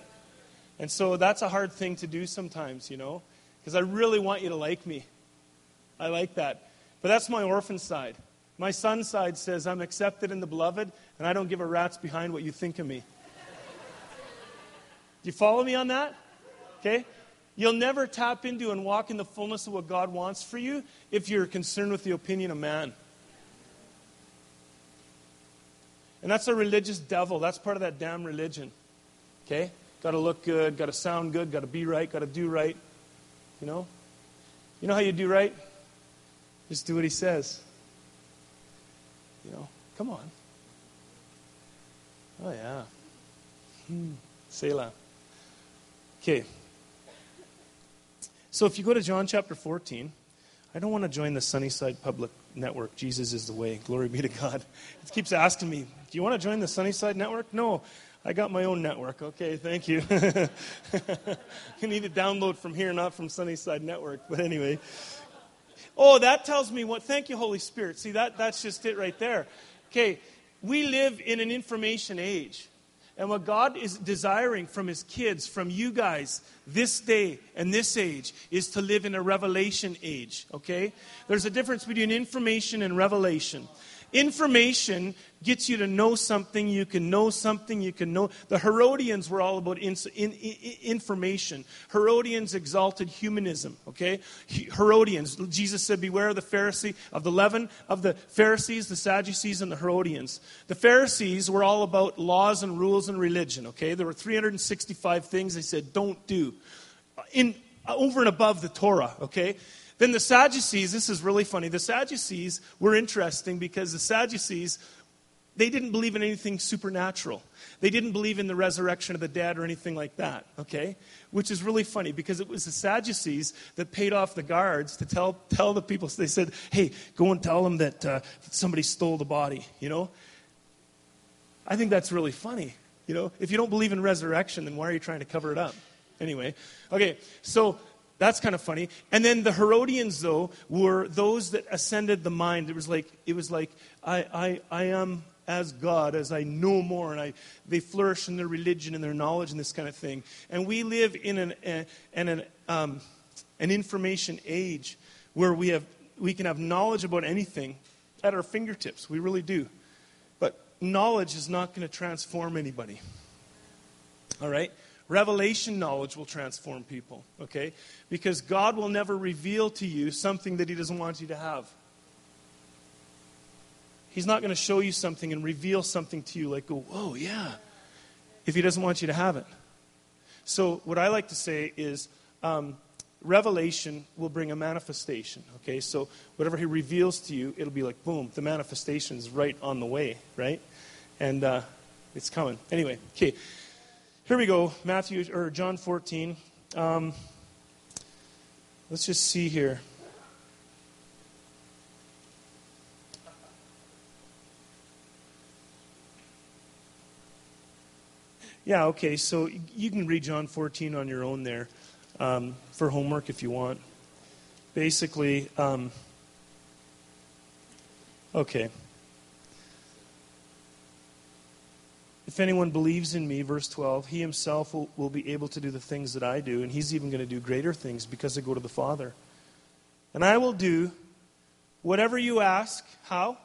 And so that's a hard thing to do sometimes, you know? Because I really want you to like me. I like that. But that's my orphan side. My son side says, I'm accepted in the beloved, and I don't give a rat's behind what you think of me. Do you follow me on that? Okay? You'll never tap into and walk in the fullness of what God wants for you if you're concerned with the opinion of man. And that's a religious devil. That's part of that damn religion. Okay? Got to look good, got to sound good, got to be right, got to do right. You know? You know how you do right? Just do what he says. You know? Come on. Oh, yeah. Hmm. Selah. Okay. So if you go to John chapter 14, I don't want to join the Sunnyside Public Network. Jesus is the way. Glory be to God. It keeps asking me, Do you want to join the Sunnyside Network? No. I got my own network. Okay, thank you. [laughs] you need to download from here, not from Sunnyside Network. But anyway. Oh, that tells me what. Thank you, Holy Spirit. See, that, that's just it right there. Okay, we live in an information age. And what God is desiring from His kids, from you guys, this day and this age, is to live in a revelation age, okay? There's a difference between information and revelation. Information gets you to know something, you can know something, you can know. The Herodians were all about in, in, in, information. Herodians exalted humanism, okay? Herodians, Jesus said, Beware of the Pharisee, of the leaven of the Pharisees, the Sadducees, and the Herodians. The Pharisees were all about laws and rules and religion, okay? There were 365 things they said, Don't do. In, over and above the Torah, okay? Then the Sadducees, this is really funny. The Sadducees were interesting because the Sadducees, they didn't believe in anything supernatural. They didn't believe in the resurrection of the dead or anything like that, okay? Which is really funny because it was the Sadducees that paid off the guards to tell, tell the people. So they said, hey, go and tell them that uh, somebody stole the body, you know? I think that's really funny. You know, if you don't believe in resurrection, then why are you trying to cover it up? Anyway, okay, so that's kind of funny. And then the Herodians, though, were those that ascended the mind. It was like, it was like I, I, I am as God, as I know more, and I, they flourish in their religion and their knowledge and this kind of thing. And we live in an, in an, um, an information age where we, have, we can have knowledge about anything at our fingertips. We really do. But knowledge is not going to transform anybody. All right? Revelation knowledge will transform people, okay? Because God will never reveal to you something that He doesn't want you to have. He's not going to show you something and reveal something to you like, go, whoa, yeah, if He doesn't want you to have it. So, what I like to say is, um, revelation will bring a manifestation, okay? So, whatever He reveals to you, it'll be like, boom, the manifestation is right on the way, right? And uh, it's coming. Anyway, okay. Here we go, Matthew or John 14. Um, let's just see here. Yeah, okay, so you can read John 14 on your own there um, for homework if you want. Basically, um, okay. If anyone believes in me, verse 12, he himself will, will be able to do the things that I do, and he's even going to do greater things because I go to the Father. And I will do whatever you ask. How?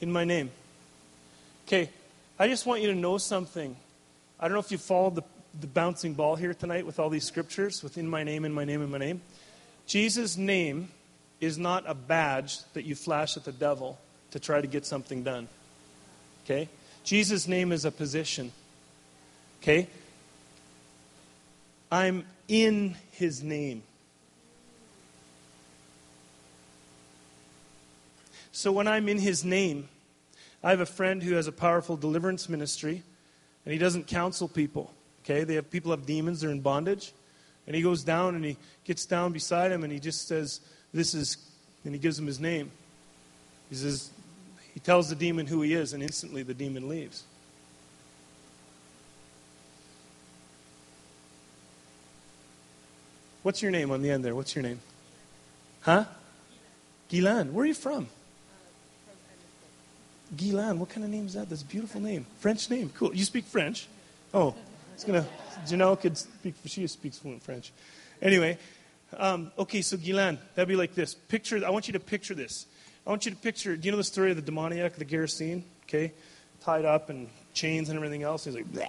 In my name. Okay, I just want you to know something. I don't know if you followed the, the bouncing ball here tonight with all these scriptures, within my name, in my name, in my name. Jesus' name is not a badge that you flash at the devil to try to get something done. Okay? Jesus' name is a position. Okay? I'm in his name. So when I'm in his name, I have a friend who has a powerful deliverance ministry, and he doesn't counsel people. Okay? They have people have demons, they're in bondage. And he goes down and he gets down beside him and he just says, This is, and he gives him his name. He says, he tells the demon who he is, and instantly the demon leaves. What's your name on the end there? What's your name? Huh? Gilan. Where are you from? Gilan. What kind of name is that? That's a beautiful name. French name. Cool. You speak French? Oh, it's gonna. Janelle could speak. She speaks fluent French. Anyway, um, okay. So Gilan, that'd be like this. Picture. I want you to picture this. I want you to picture, do you know the story of the demoniac, the Gerasene? Okay? Tied up and chains and everything else. He's like, Bleh.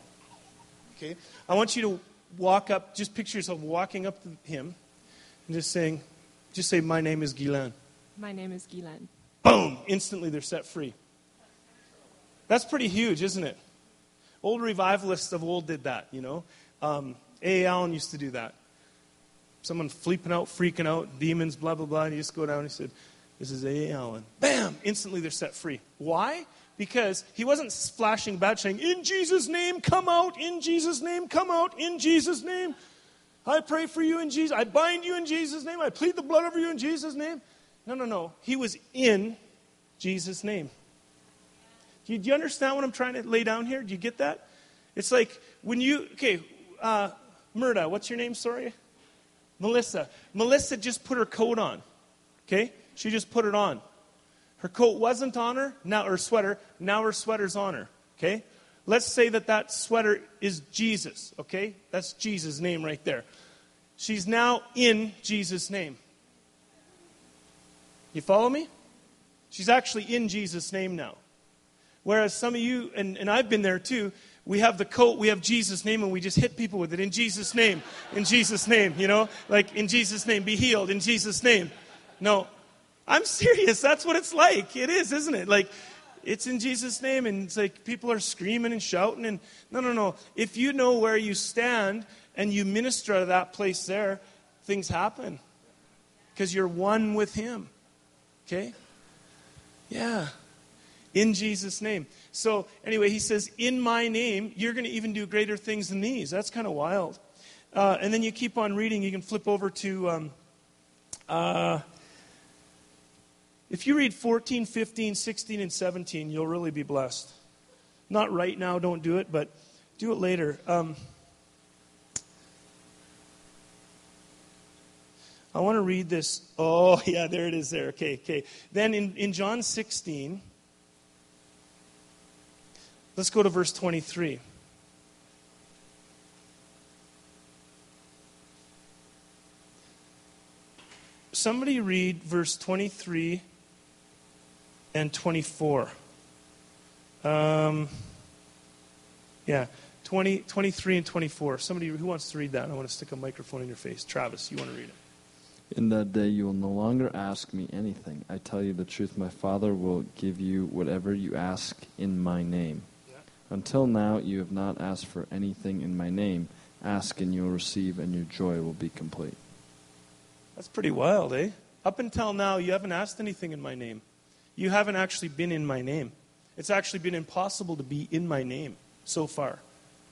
okay? I want you to walk up, just picture yourself walking up to him and just saying, just say, My name is Gilan. My name is Gilan. Boom! Instantly they're set free. That's pretty huge, isn't it? Old revivalists of old did that, you know. Um, A. Allen used to do that. Someone flipping out, freaking out, demons, blah, blah, blah. And you just go down and he said, this is A. Allen. Bam! Instantly they're set free. Why? Because he wasn't flashing about saying, In Jesus' name, come out. In Jesus' name, come out. In Jesus' name. I pray for you in Jesus. I bind you in Jesus' name. I plead the blood over you in Jesus' name. No, no, no. He was in Jesus' name. Do you, do you understand what I'm trying to lay down here? Do you get that? It's like when you, okay, uh, Murda, what's your name? Sorry? Melissa. Melissa just put her coat on. Okay? She just put it on. Her coat wasn't on her, now her sweater, now her sweater's on her. Okay? Let's say that that sweater is Jesus. Okay? That's Jesus' name right there. She's now in Jesus' name. You follow me? She's actually in Jesus' name now. Whereas some of you, and, and I've been there too, we have the coat, we have Jesus' name, and we just hit people with it in Jesus' name, in Jesus' name, you know? Like, in Jesus' name, be healed, in Jesus' name. No, I'm serious. That's what it's like. It is, isn't it? Like, it's in Jesus' name, and it's like people are screaming and shouting. And no, no, no. If you know where you stand and you minister to that place there, things happen because you're one with Him. Okay? Yeah. In Jesus' name. So, anyway, he says, In my name, you're going to even do greater things than these. That's kind of wild. Uh, and then you keep on reading. You can flip over to. Um, uh, if you read 14, 15, 16, and 17, you'll really be blessed. Not right now, don't do it, but do it later. Um, I want to read this. Oh, [laughs] yeah, there it is there. Okay, okay. Then in, in John 16, let's go to verse 23. Somebody read verse 23 and 24. Um, yeah, 20, 23 and 24. Somebody who wants to read that? I want to stick a microphone in your face. Travis, you want to read it? In that day you will no longer ask me anything. I tell you the truth, my Father will give you whatever you ask in my name. Yeah. Until now you have not asked for anything in my name. Ask and you will receive, and your joy will be complete. That's pretty wild, eh? Up until now, you haven't asked anything in my name. You haven't actually been in my name. It's actually been impossible to be in my name so far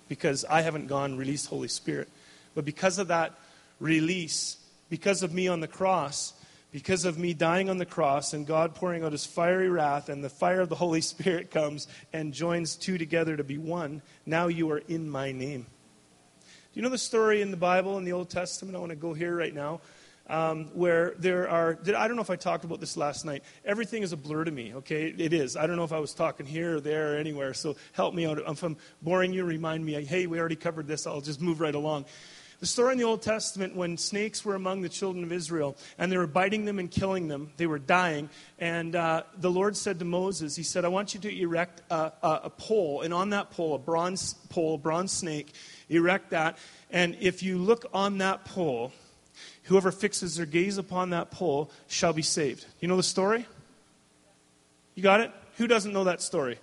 because I haven't gone released Holy Spirit. But because of that release, because of me on the cross, because of me dying on the cross and God pouring out his fiery wrath, and the fire of the Holy Spirit comes and joins two together to be one, now you are in my name. Do you know the story in the Bible, in the Old Testament? I want to go here right now um, where there are, I don't know if I talked about this last night. Everything is a blur to me, okay? It is. I don't know if I was talking here or there or anywhere, so help me out. If I'm boring you, remind me, hey, we already covered this, I'll just move right along. The story in the Old Testament when snakes were among the children of Israel and they were biting them and killing them, they were dying. And uh, the Lord said to Moses, He said, I want you to erect a, a, a pole, and on that pole, a bronze pole, a bronze snake, erect that. And if you look on that pole, Whoever fixes their gaze upon that pole shall be saved. You know the story? You got it? Who doesn't know that story?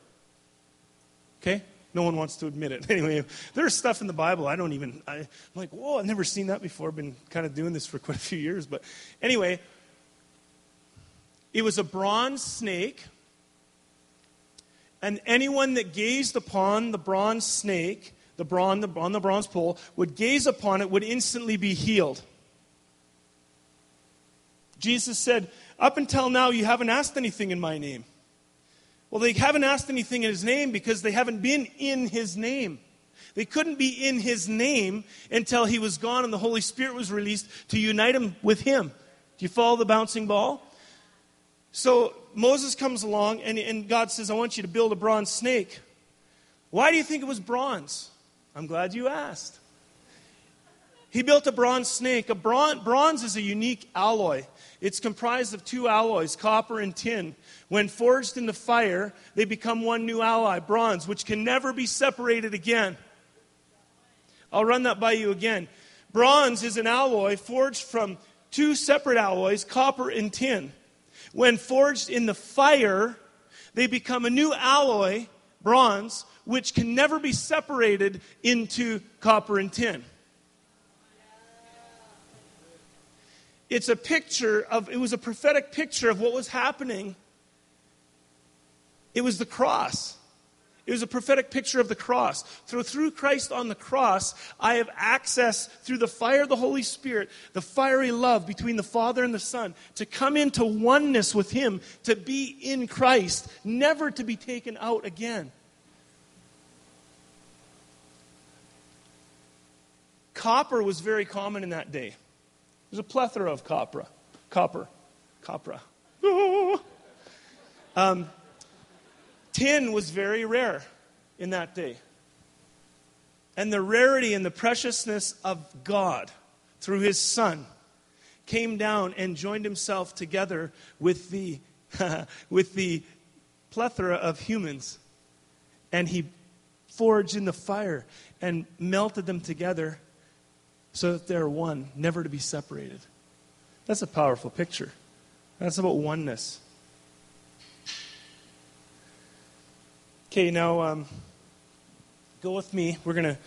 Okay? No one wants to admit it. [laughs] Anyway, there's stuff in the Bible I don't even, I, am like, whoa, I've never seen that before. I've been kind of doing this for [laughs] quite a few years. But anyway, it was a bronze snake. And anyone that gazed upon the bronze snake, the bronze, on the bronze pole, would gaze upon it, would instantly be healed. Jesus said, Up until now, you haven't asked anything in my name. Well, they haven't asked anything in his name because they haven't been in his name. They couldn't be in his name until he was gone and the Holy Spirit was released to unite them with him. Do you follow the bouncing ball? So Moses comes along and, and God says, I want you to build a bronze snake. Why do you think it was bronze? I'm glad you asked. He built a bronze snake. A bronze, bronze is a unique alloy. It's comprised of two alloys, copper and tin. When forged in the fire, they become one new alloy, bronze, which can never be separated again. I'll run that by you again. Bronze is an alloy forged from two separate alloys, copper and tin. When forged in the fire, they become a new alloy, bronze, which can never be separated into copper and tin. It's a picture of, it was a prophetic picture of what was happening. It was the cross. It was a prophetic picture of the cross. Through, through Christ on the cross, I have access through the fire of the Holy Spirit, the fiery love between the Father and the Son, to come into oneness with Him, to be in Christ, never to be taken out again. Copper was very common in that day. There's a plethora of copper. Copper. Copra. [laughs] Um, tin was very rare in that day. And the rarity and the preciousness of God through his Son came down and joined himself together with the, [laughs] with the plethora of humans. And he forged in the fire and melted them together so that they're one, never to be separated. That's a powerful picture. That's about oneness. Okay, now um, go with me. We're gonna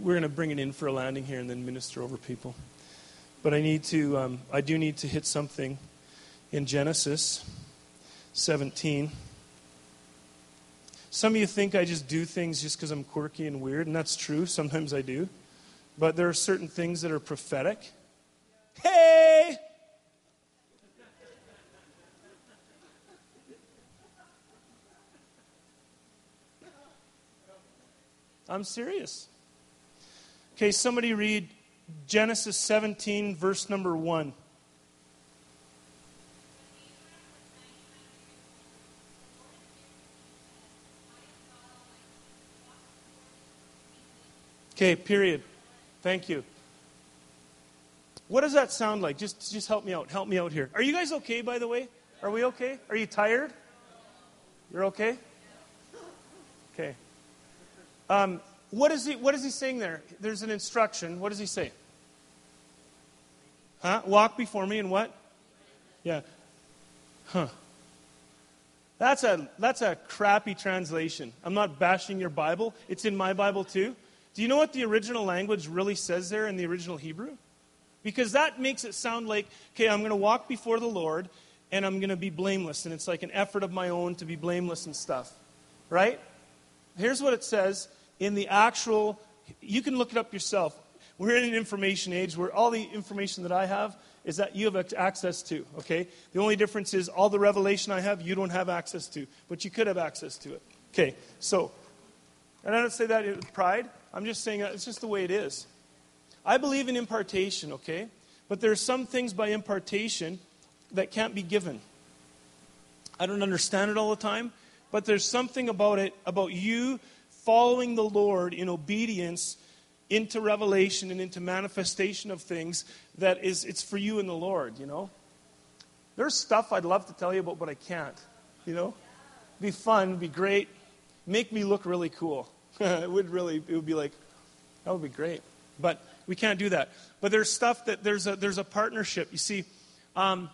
we're gonna bring it in for a landing here and then minister over people. But I need to um, I do need to hit something in Genesis 17. Some of you think I just do things just because I'm quirky and weird, and that's true. Sometimes I do. But there are certain things that are prophetic. Hey! I'm serious. Okay, somebody read Genesis 17, verse number 1. Okay, period. Thank you. What does that sound like? Just, just help me out. Help me out here. Are you guys okay, by the way? Are we okay? Are you tired? You're okay? Okay. Um, what, is he, what is he saying there? There's an instruction. What does he say? Huh? Walk before me and what? Yeah. Huh. That's a, that's a crappy translation. I'm not bashing your Bible. It's in my Bible too. Do you know what the original language really says there in the original Hebrew? Because that makes it sound like, okay, I'm going to walk before the Lord and I'm going to be blameless. And it's like an effort of my own to be blameless and stuff. Right? Here's what it says in the actual, you can look it up yourself. We're in an information age where all the information that I have is that you have access to, okay? The only difference is all the revelation I have, you don't have access to, but you could have access to it. Okay, so, and I don't say that with pride, I'm just saying uh, it's just the way it is. I believe in impartation, okay? But there are some things by impartation that can't be given. I don't understand it all the time, but there's something about it, about you following the Lord in obedience into revelation and into manifestation of things that is it's for you and the Lord, you know. There's stuff I'd love to tell you about, but I can't. You know? Be fun, be great, make me look really cool. [laughs] it would really it would be like, that would be great. But we can't do that. But there's stuff that there's a there's a partnership. You see, um,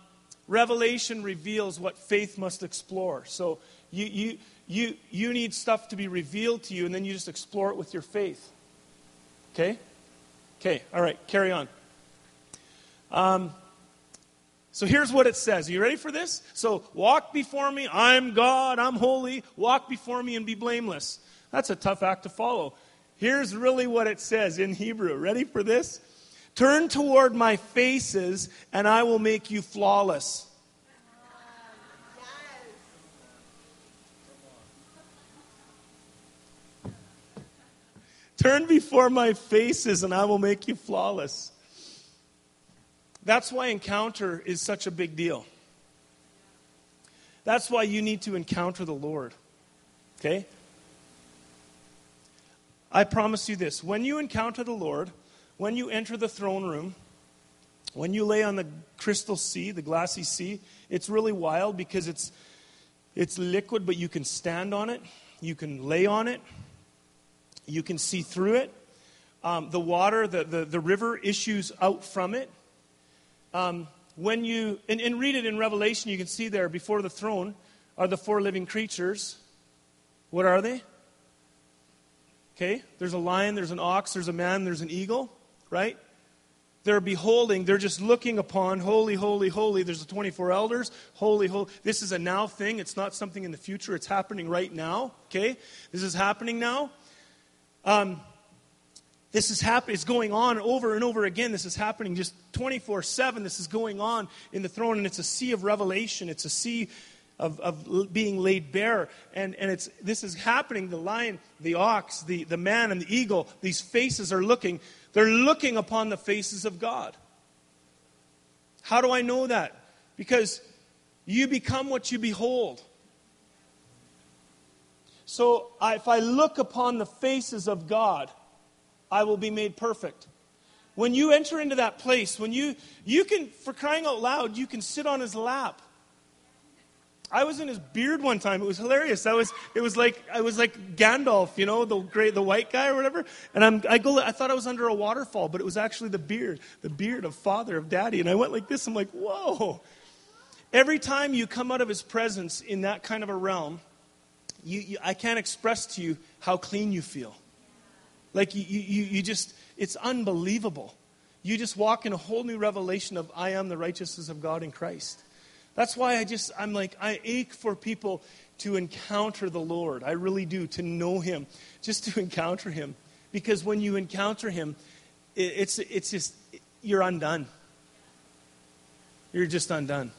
Revelation reveals what faith must explore. So you, you you, you need stuff to be revealed to you, and then you just explore it with your faith. Okay? Okay, all right, carry on. Um, so here's what it says. Are you ready for this? So, walk before me. I'm God. I'm holy. Walk before me and be blameless. That's a tough act to follow. Here's really what it says in Hebrew. Ready for this? Turn toward my faces, and I will make you flawless. Turn before my faces, and I will make you flawless. That's why encounter is such a big deal. That's why you need to encounter the Lord. Okay? I promise you this when you encounter the Lord, when you enter the throne room, when you lay on the crystal sea, the glassy sea, it's really wild because it's, it's liquid, but you can stand on it, you can lay on it, you can see through it. Um, the water, the, the, the, river issues out from it. Um, when you, and, and read it in Revelation, you can see there before the throne are the four living creatures. What are they? Okay, there's a lion, there's an ox, there's a man, there's an eagle, right? They're beholding, they're just looking upon holy, holy, holy. There's the 24 elders, holy, holy. This is a now thing. It's not something in the future. It's happening right now. Okay? This is happening now. Um, this is happening. It's going on over and over again. This is happening just 24 7. This is going on in the throne, and it's a sea of revelation. It's a sea of, of being laid bare. And, and it's, this is happening. The lion, the ox, the, the man, and the eagle, these faces are looking they're looking upon the faces of God. How do I know that? Because you become what you behold. So if I look upon the faces of God, I will be made perfect. When you enter into that place, when you, you can, for crying out loud, you can sit on his lap. I was in his beard one time. It was hilarious. I was, it was like, I was like Gandalf, you know, the great, the white guy or whatever. And I'm, I go, I thought I was under a waterfall, but it was actually the beard, the beard of father, of daddy. And I went like this. I'm like, whoa. Every time you come out of his presence in that kind of a realm, you, you, I can't express to you how clean you feel. Like you, you, you just, it's unbelievable. You just walk in a whole new revelation of I am the righteousness of God in Christ. That's why I just, I'm like, I ache for people to encounter the Lord. I really do, to know Him, just to [laughs] encounter Him. Because when you encounter Him, it's, it's just, you're undone. You're just undone.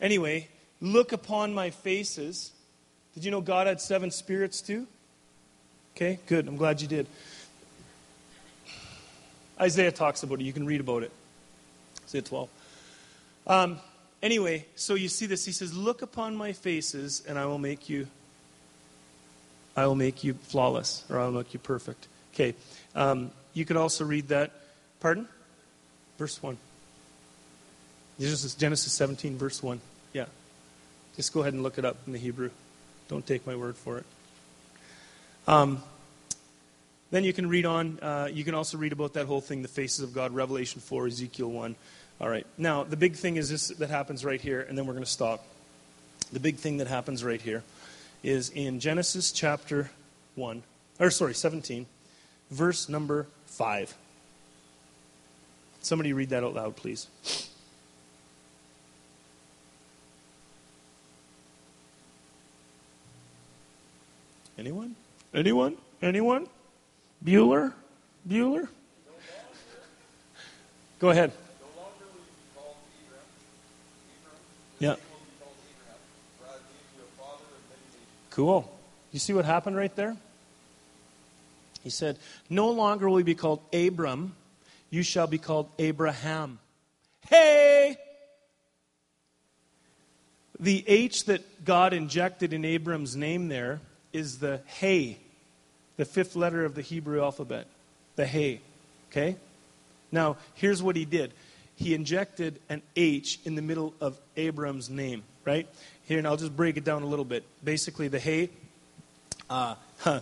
Anyway, look upon my faces. Did you know God had seven spirits too? Okay, good. I'm glad you did. Isaiah talks about it. You can read about it. Isaiah 12. Um, Anyway, so you see this. He says, Look upon my faces, and I will make you. I will make you flawless, or I will make you perfect. Okay. Um, you could also read that. Pardon? Verse 1. This is Genesis 17, verse 1. Yeah. Just go ahead and look it up in the Hebrew. Don't take my word for it. Um, then you can read on. Uh, you can also read about that whole thing, the faces of God, Revelation 4, Ezekiel 1. All right. Now, the big thing is this that happens right here, and then we're going to stop. The big thing that happens right here is in Genesis chapter 1, or sorry, 17, verse number 5. Somebody read that out loud, please. Anyone? Anyone? Anyone? Bueller? Bueller? Go ahead. Yeah. Cool. You see what happened right there? He said, No longer will you be called Abram, you shall be called Abraham. Hey! The H that God injected in Abram's name there is the Hey, the fifth letter of the Hebrew alphabet. The Hey. Okay? Now, here's what he did he injected an H in the middle of Abram's name, right? Here, and I'll just break it down a little bit. Basically, the hey, uh, huh,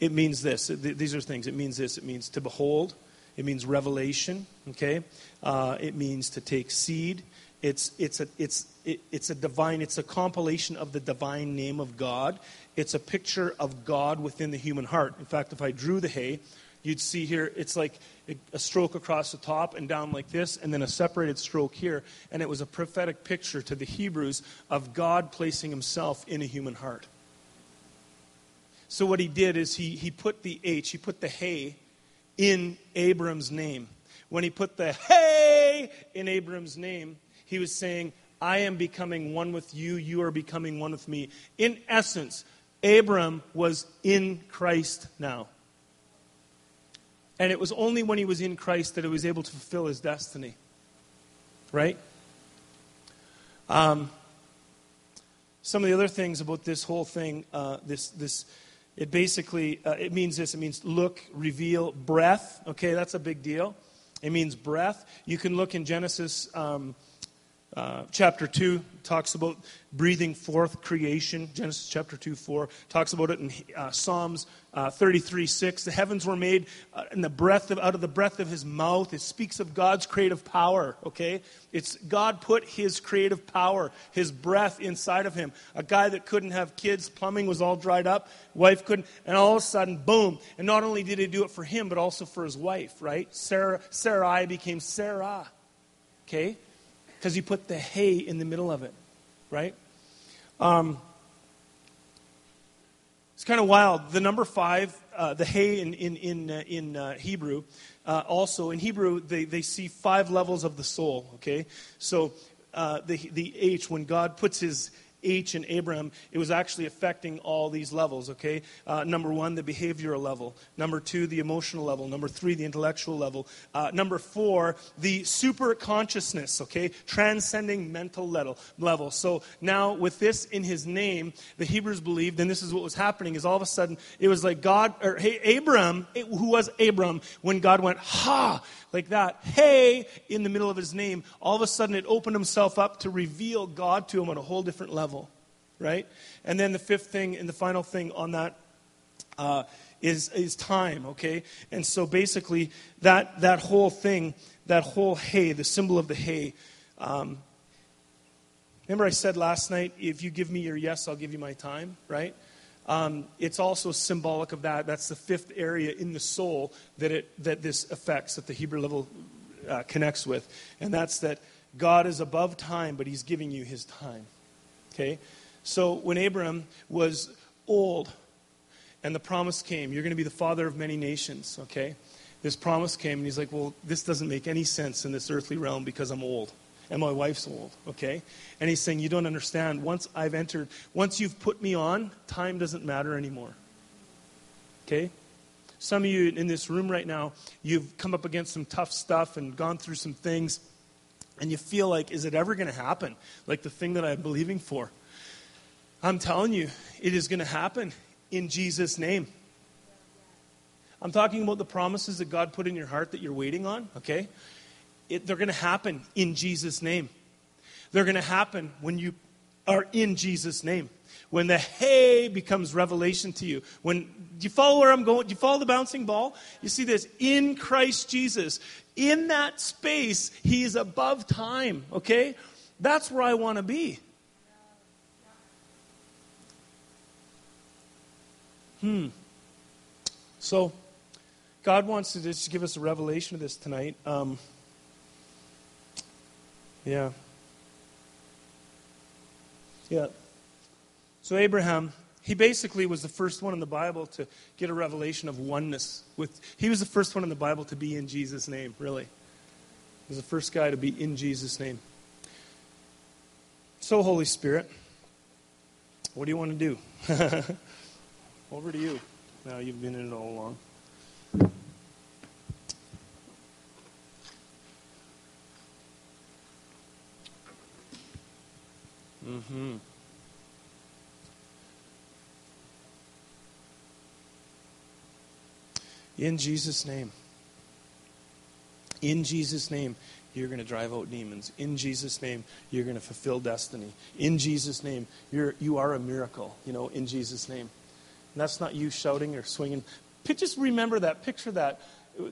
it means this. These are things. It means this. It means to behold. It means revelation, okay? Uh, it means to take seed. It's, it's, a, it's, it, it's a divine, it's a compilation of the divine name of God. It's a picture of God within the human heart. In fact, if I drew the hey, you'd see here it's like a stroke across the top and down like this, and then a separated stroke here. And it was a prophetic picture to the Hebrews of God placing himself in a human heart. So, what he did is he, he put the H, he put the hey in Abram's name. When he put the hey in Abram's name, he was saying, I am becoming one with you, you are becoming one with me. In essence, Abram was in Christ now. And it was only when he was in Christ that he was able to fulfill his destiny. Right? Um, some of the other things about this whole thing, uh, this, this, it basically, uh, it means this. It means look, reveal, breath. Okay, that's a big deal. It means breath. You can look in Genesis um, Uh, chapter 2 talks about breathing forth creation. Genesis chapter 2, 4 talks about it in uh, Psalms uh, 33, 6. The heavens were made uh, in the breath of, out of the breath of his mouth. It speaks of God's creative power, okay? It's God put his creative power, his breath inside of him. A guy that couldn't have kids, plumbing was all dried up, wife couldn't, and all of a sudden, boom. And not only did he do it for him, but also for his wife, right? Sarah, Sarai became Sarah, okay? Because he put the hey in the middle of it, right? Um, it's kind of wild. The number five, uh, the hay in, in, in, uh, in uh, Hebrew, uh, also in Hebrew, they, they see five levels of the soul, okay? So uh, the, the H, when God puts his H in Abraham, it was actually affecting all these levels, okay? Uh, number one, the behavioral level. Number two, the emotional level. Number three, the intellectual level. Uh, number four, the super consciousness, okay? Transcending mental level. So now, with this in his name, the Hebrews believed, and this is what was happening, is all of a sudden, it was like God, or hey, Abram, who was Abram, when God went, ha, like that, hey, in the middle of his name, all of a sudden it opened himself up to reveal God to him on a whole different level, right? And then the fifth thing and the final thing on that uh, is is time, okay? And so basically, that, that whole thing, that whole hey, the symbol of the hey, um, remember I said last night, if you give me your yes, I'll give you my time, right? Um, it's also symbolic of that. That's the fifth area in the soul that, it, that this affects, that the Hebrew level uh, connects with. And that's that God is above time, but he's giving you his time. Okay? So when Abram was old and the promise came, you're going to be the father of many nations, okay? This promise came, and he's like, well, this doesn't make any sense in this earthly realm because I'm old and my wife's old, okay? And he's saying, You don't understand. Once I've entered, once you've put me on, time doesn't matter anymore. Okay? Some of you in this room right now, you've come up against some tough stuff and gone through some things, and you feel like, Is it ever going to happen? Like the thing that I'm believing for. I'm telling you, it is going to happen in Jesus' name. I'm talking about the promises that God put in your heart that you're waiting on, okay? It, they're going to happen in Jesus' name. They're going to happen when you are in Jesus' name. When the hey becomes revelation to you. When do you follow where I'm going? Do you follow the bouncing ball? You see this in Christ Jesus. In that space, he is above time, okay? That's where I want to be. Hmm. So, God wants to just give us a revelation of this tonight. Um, yeah. Yeah. So Abraham, he basically was the first one in the Bible to get a revelation of oneness with he was the first one in the Bible to be in Jesus name, really. He was the first guy to be in Jesus name. So Holy Spirit, what do you want to do? [laughs] Over to you. Now you've been in it all along. Mm-hmm. In Jesus' name. In Jesus' name, you're going to drive out demons. In Jesus' name, you're going to fulfill destiny. In Jesus' name, you're, you are a miracle, you know, in Jesus' name. And that's not you shouting or swinging. Just remember that. Picture that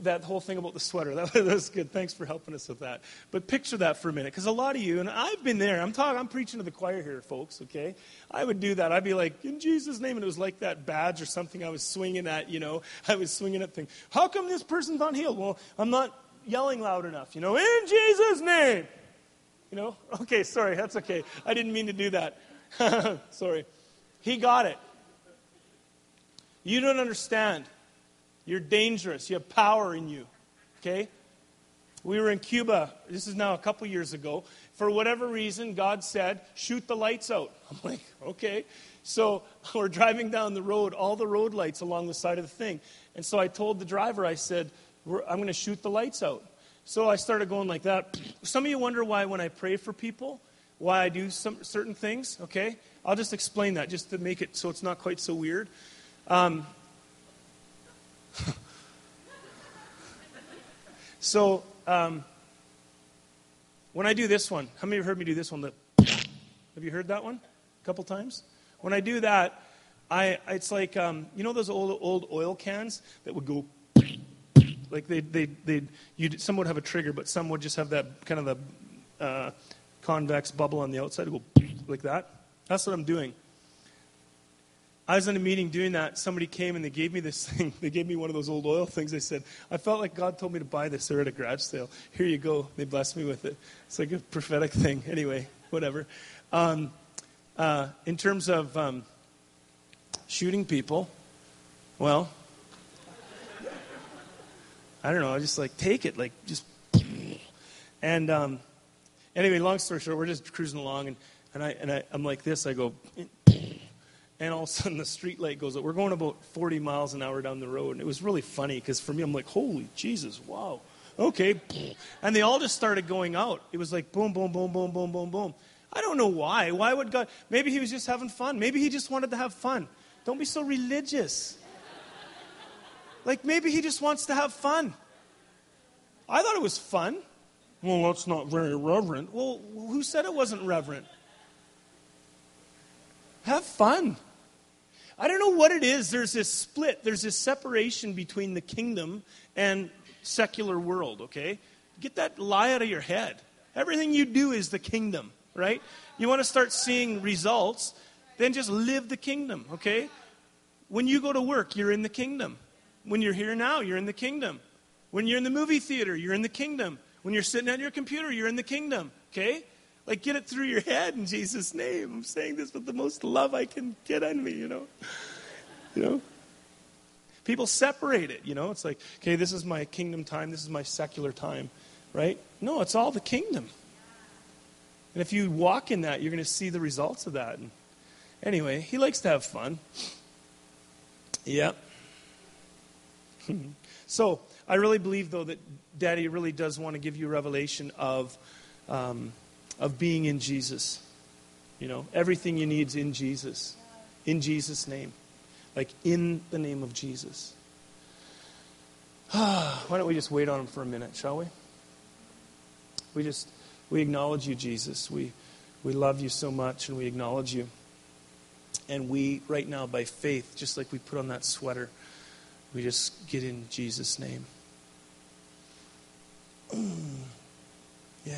that whole thing about the sweater. [laughs] That, was good. Thanks for helping us with that. But picture that for a minute, because a lot of you, and I've been there. I'm talking. I'm preaching to the choir here, folks. Okay, I would do that. I'd be like, in Jesus' name, and it was like that badge or something I was swinging at. You know, [laughs] I was swinging at thing. How come this person's not healed? Well, I'm not yelling loud enough. You know, in Jesus' name. You know. [laughs] Okay, sorry. That's okay. I didn't mean to do that. sorry. He got it. You don't understand. You're dangerous. You have power in you. Okay? We were in Cuba. This is now a couple years ago. For whatever reason, God said, shoot the lights out. [laughs] I'm like, okay. So [laughs] we're driving down the road, all the road lights along the side of the thing. And so I told the driver, I said, I'm going to shoot the lights out. So I started going like that. [clears throat] Some of you wonder why, when I pray for people, why I do some certain things. Okay? I'll just explain that just to make it so it's not quite so weird. Um, so, um, when I do this one, how many have heard me do this one? The, have you heard that one a couple times? When I do that, I, it's like, um, you know those old, old oil cans that would go like they they they you some would have a trigger, but some would just have that kind of the uh, convex bubble on the outside, go like that. That's what I'm doing. I was in a meeting doing that. Somebody came and they gave me this [laughs] thing. They gave me one of those old oil things. They said, I felt like God told me to buy this. They're at a garage sale. Here you go. They blessed me with it. It's like a prophetic thing. [laughs] Anyway, whatever. Um, uh, in terms of um, shooting people, well, I don't know. I just like take it, like just. And um, anyway, long story short, we're just cruising along, and, and, I, and I, I'm like this. I go, and all of a sudden the street light goes up. We're going about 40 miles an hour down the road, and it was really funny because for me, I'm like, holy Jesus, wow, okay. And they all just started going out. It was like boom, boom, boom, boom, boom, boom, boom. I don't know why. Why would God? Maybe he was just having fun. Maybe he just wanted to have fun. Don't be so religious. Like maybe he just wants to have fun. I thought it was fun. Well, that's not very reverent. Well, who said it wasn't reverent? Have fun. I don't know what it is. There's this split, there's this separation between the kingdom and secular world, okay? Get that lie out of your head. Everything you do is the kingdom, right? You want to start seeing results, then just live the kingdom, okay? When you go to work, you're in the kingdom. When you're here now, you're in the kingdom. When you're in the movie theater, you're in the kingdom. When you're sitting at your computer, you're in the kingdom, okay? Like, get it through your head in Jesus' name. I'm saying this with the most love I can get on me, you know? You know? People separate it, you know? It's like, okay, this is my kingdom time, this is my secular time, right? No, it's all the kingdom. And if you walk in that, you're going to see the results of that. And anyway, he likes to have fun. Yep. [laughs] so, I really believe, though, that Daddy really does want to give you revelation of. Um, of being in Jesus. You know, everything you need is in Jesus. In Jesus' name. Like in the name of Jesus. [sighs] Why don't we just wait on him for a minute, shall we? We just we acknowledge you, Jesus. We we love you so much and we acknowledge you. And we right now by faith, just like we put on that sweater, we just get in Jesus' name. [clears throat] yeah.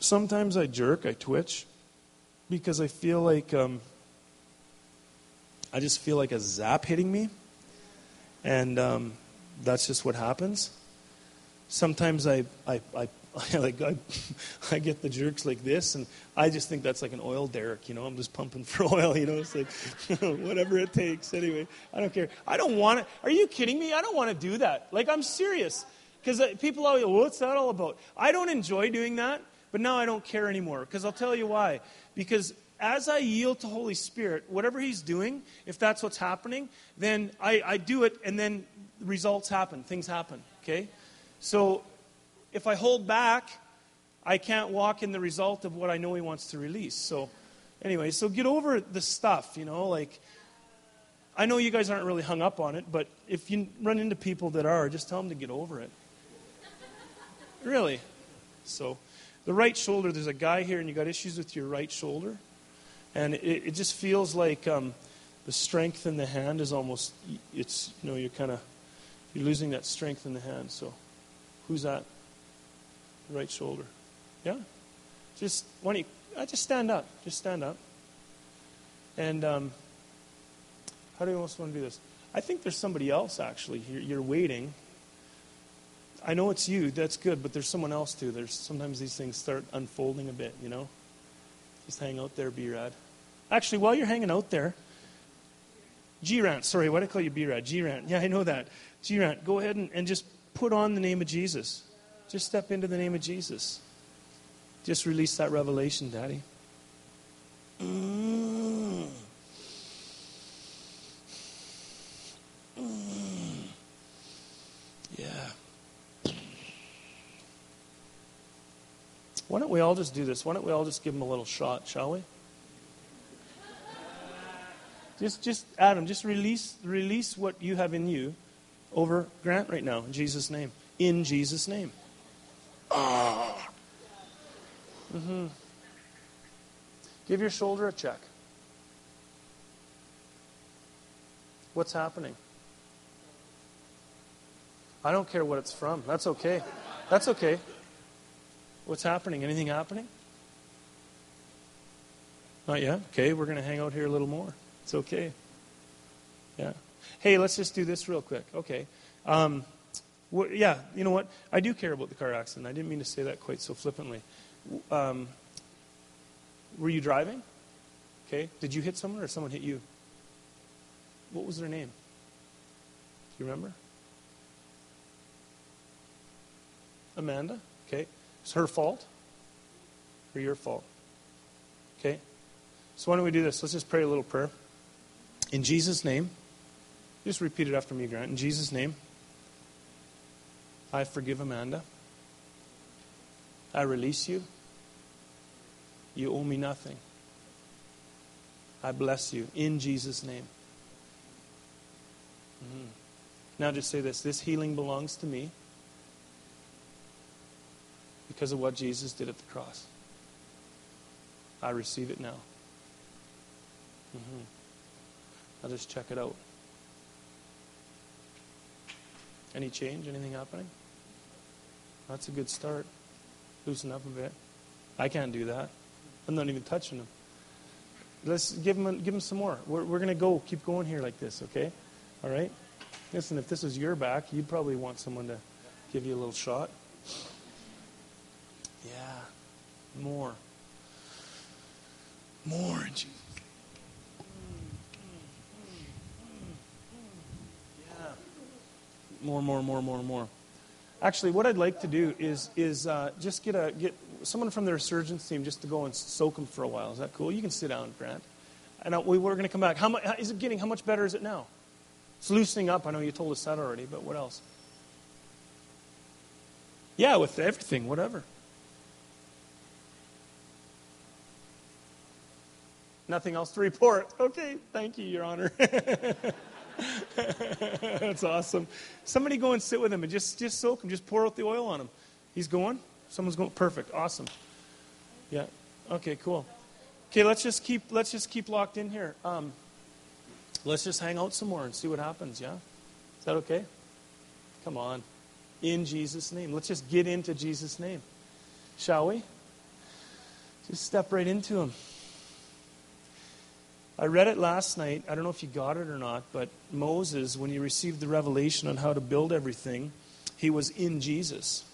Sometimes I jerk, I twitch, because I feel like um, I just feel like a zap hitting me, and um, that's just what happens. Sometimes I, I, I, I [laughs] like I, [laughs] I get the jerks like this, and I just think that's like an oil derrick. You know, I'm just pumping [laughs] for oil. You know, it's like whatever it takes. Anyway, I don't care. I don't want to. Are you kidding me? I don't want to do that. Like I'm serious. Because uh, people always, what's that all about? I don't enjoy doing that. But now I don't care anymore because I'll tell you why. Because as I yield to Holy Spirit, whatever He's doing, if that's what's happening, then I, I do it and then results happen, things happen, okay? So if I hold back, I can't walk in the result of what I know He wants to release. So anyway, so get over the stuff, you know, like. I know you guys aren't really hung up on it, but if you run into people that are, just tell them to get over it. really. So. The right shoulder, there's a guy here and you got issues with your right shoulder. And it, it just feels like um, the strength in the hand is almost, it's, you know, you're kind of, you're losing that strength in the hand. So who's that? The right shoulder. Yeah? Just, why don't you, uh, just stand up. Just stand up. And um, how do you almost want to do this? I think there's somebody else actually. You're, you're waiting. I know it's you, that's good, but there's someone else too. There's sometimes these things start unfolding a bit, you know? Just hang out there, B-Rad. Actually, while you're hanging out there, G-Rant, sorry, why did I call you B-Rad? G-Rant, yeah, I know that. G-Rant, go ahead and, and just put on the name of Jesus. Just step into the name of Jesus. Just release that revelation, Daddy. Mm. Why don't we all just do this? Why don't we all just give him a little shot, shall we? Just, just Adam, just release, release what you have in you over Grant right now in Jesus' name. In Jesus' name. ah. Mm-hmm. Give your shoulder a check. What's happening? I don't care what it's from. That's okay. That's okay. What's happening? Anything happening? Not yet? Okay, we're going to hang out here a little more. It's okay. Yeah. Hey, let's just do this real quick. Okay. Um, yeah, you know what? I do care about the car accident. I didn't mean to say that quite so flippantly. Um, were you driving? Okay. Did you hit someone or someone hit you? What was their name? Do you remember? Amanda? Okay. It's her fault or your fault? Okay. So why don't we do this? Let's just pray a little prayer. In Jesus' name, just repeat it after me, Grant. In Jesus' name, I forgive Amanda. I release you. You owe me nothing. I bless you in Jesus' name. Mm. Now just say this this healing belongs to me because of what Jesus did at the cross. I receive it now. Mm-hmm. I'll just check it out. Any change? Anything happening? That's a good start. Loosen up a bit. I can't do that. I'm not even touching them. Let's give them, give them some more. We're, we're going to go. Keep going here like this, okay? All right? Listen, if this was your back, you'd probably want someone to give you a little shot. Yeah. More. More Jesus. Yeah. More, more, more, more, more. Actually, what I'd like to do is is uh, just get a get someone from the resurgence team just to go and soak them for a while. Is that cool? You can sit down, Grant. And uh, we, we're going to come back. How much is it getting? How much better is it now? It's loosening up. I know you told us that already, but what else? Yeah, with everything, whatever. Nothing else to report. Okay, thank you, Your Honor. [laughs] That's awesome. Somebody go and sit with him and just, just soak him. Just pour out the oil on him. He's going? Someone's going? Perfect. Awesome. Yeah. Okay, cool. Okay, let's just keep, let's just keep locked in here. Um, let's just hang out some more and see what happens, yeah? Is that okay? Come on. In Jesus' name. Let's just get into Jesus' name. Shall we? Just step right into him. I read it last night. I don't know if you got it or not, but Moses, when he received the revelation on how to build everything, he was in Jesus,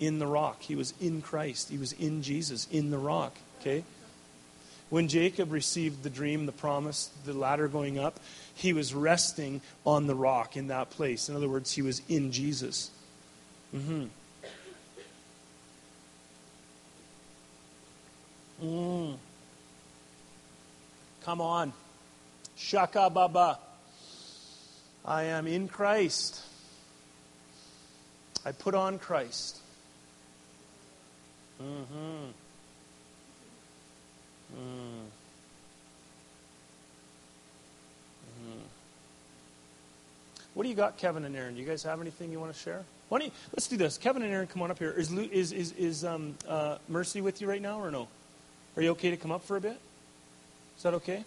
in the rock. He was in Christ. He was in Jesus, in the rock. Okay? When Jacob received the dream, the promise, the ladder going up, he was resting on the rock in that place. In other words, he was in Jesus. Mm-hmm. Mm. Come on. Shaka Baba. I am in Christ. I put on Christ. Mm-hmm. Mm. Mm-hmm. What do you got, Kevin and Aaron? Do you guys have anything you want to share? Why don't you, let's do this. Kevin and Aaron, come on up here. Is is is, is um, uh, Mercy with you right now, or no? Are you okay to come up for a bit? Is that okay?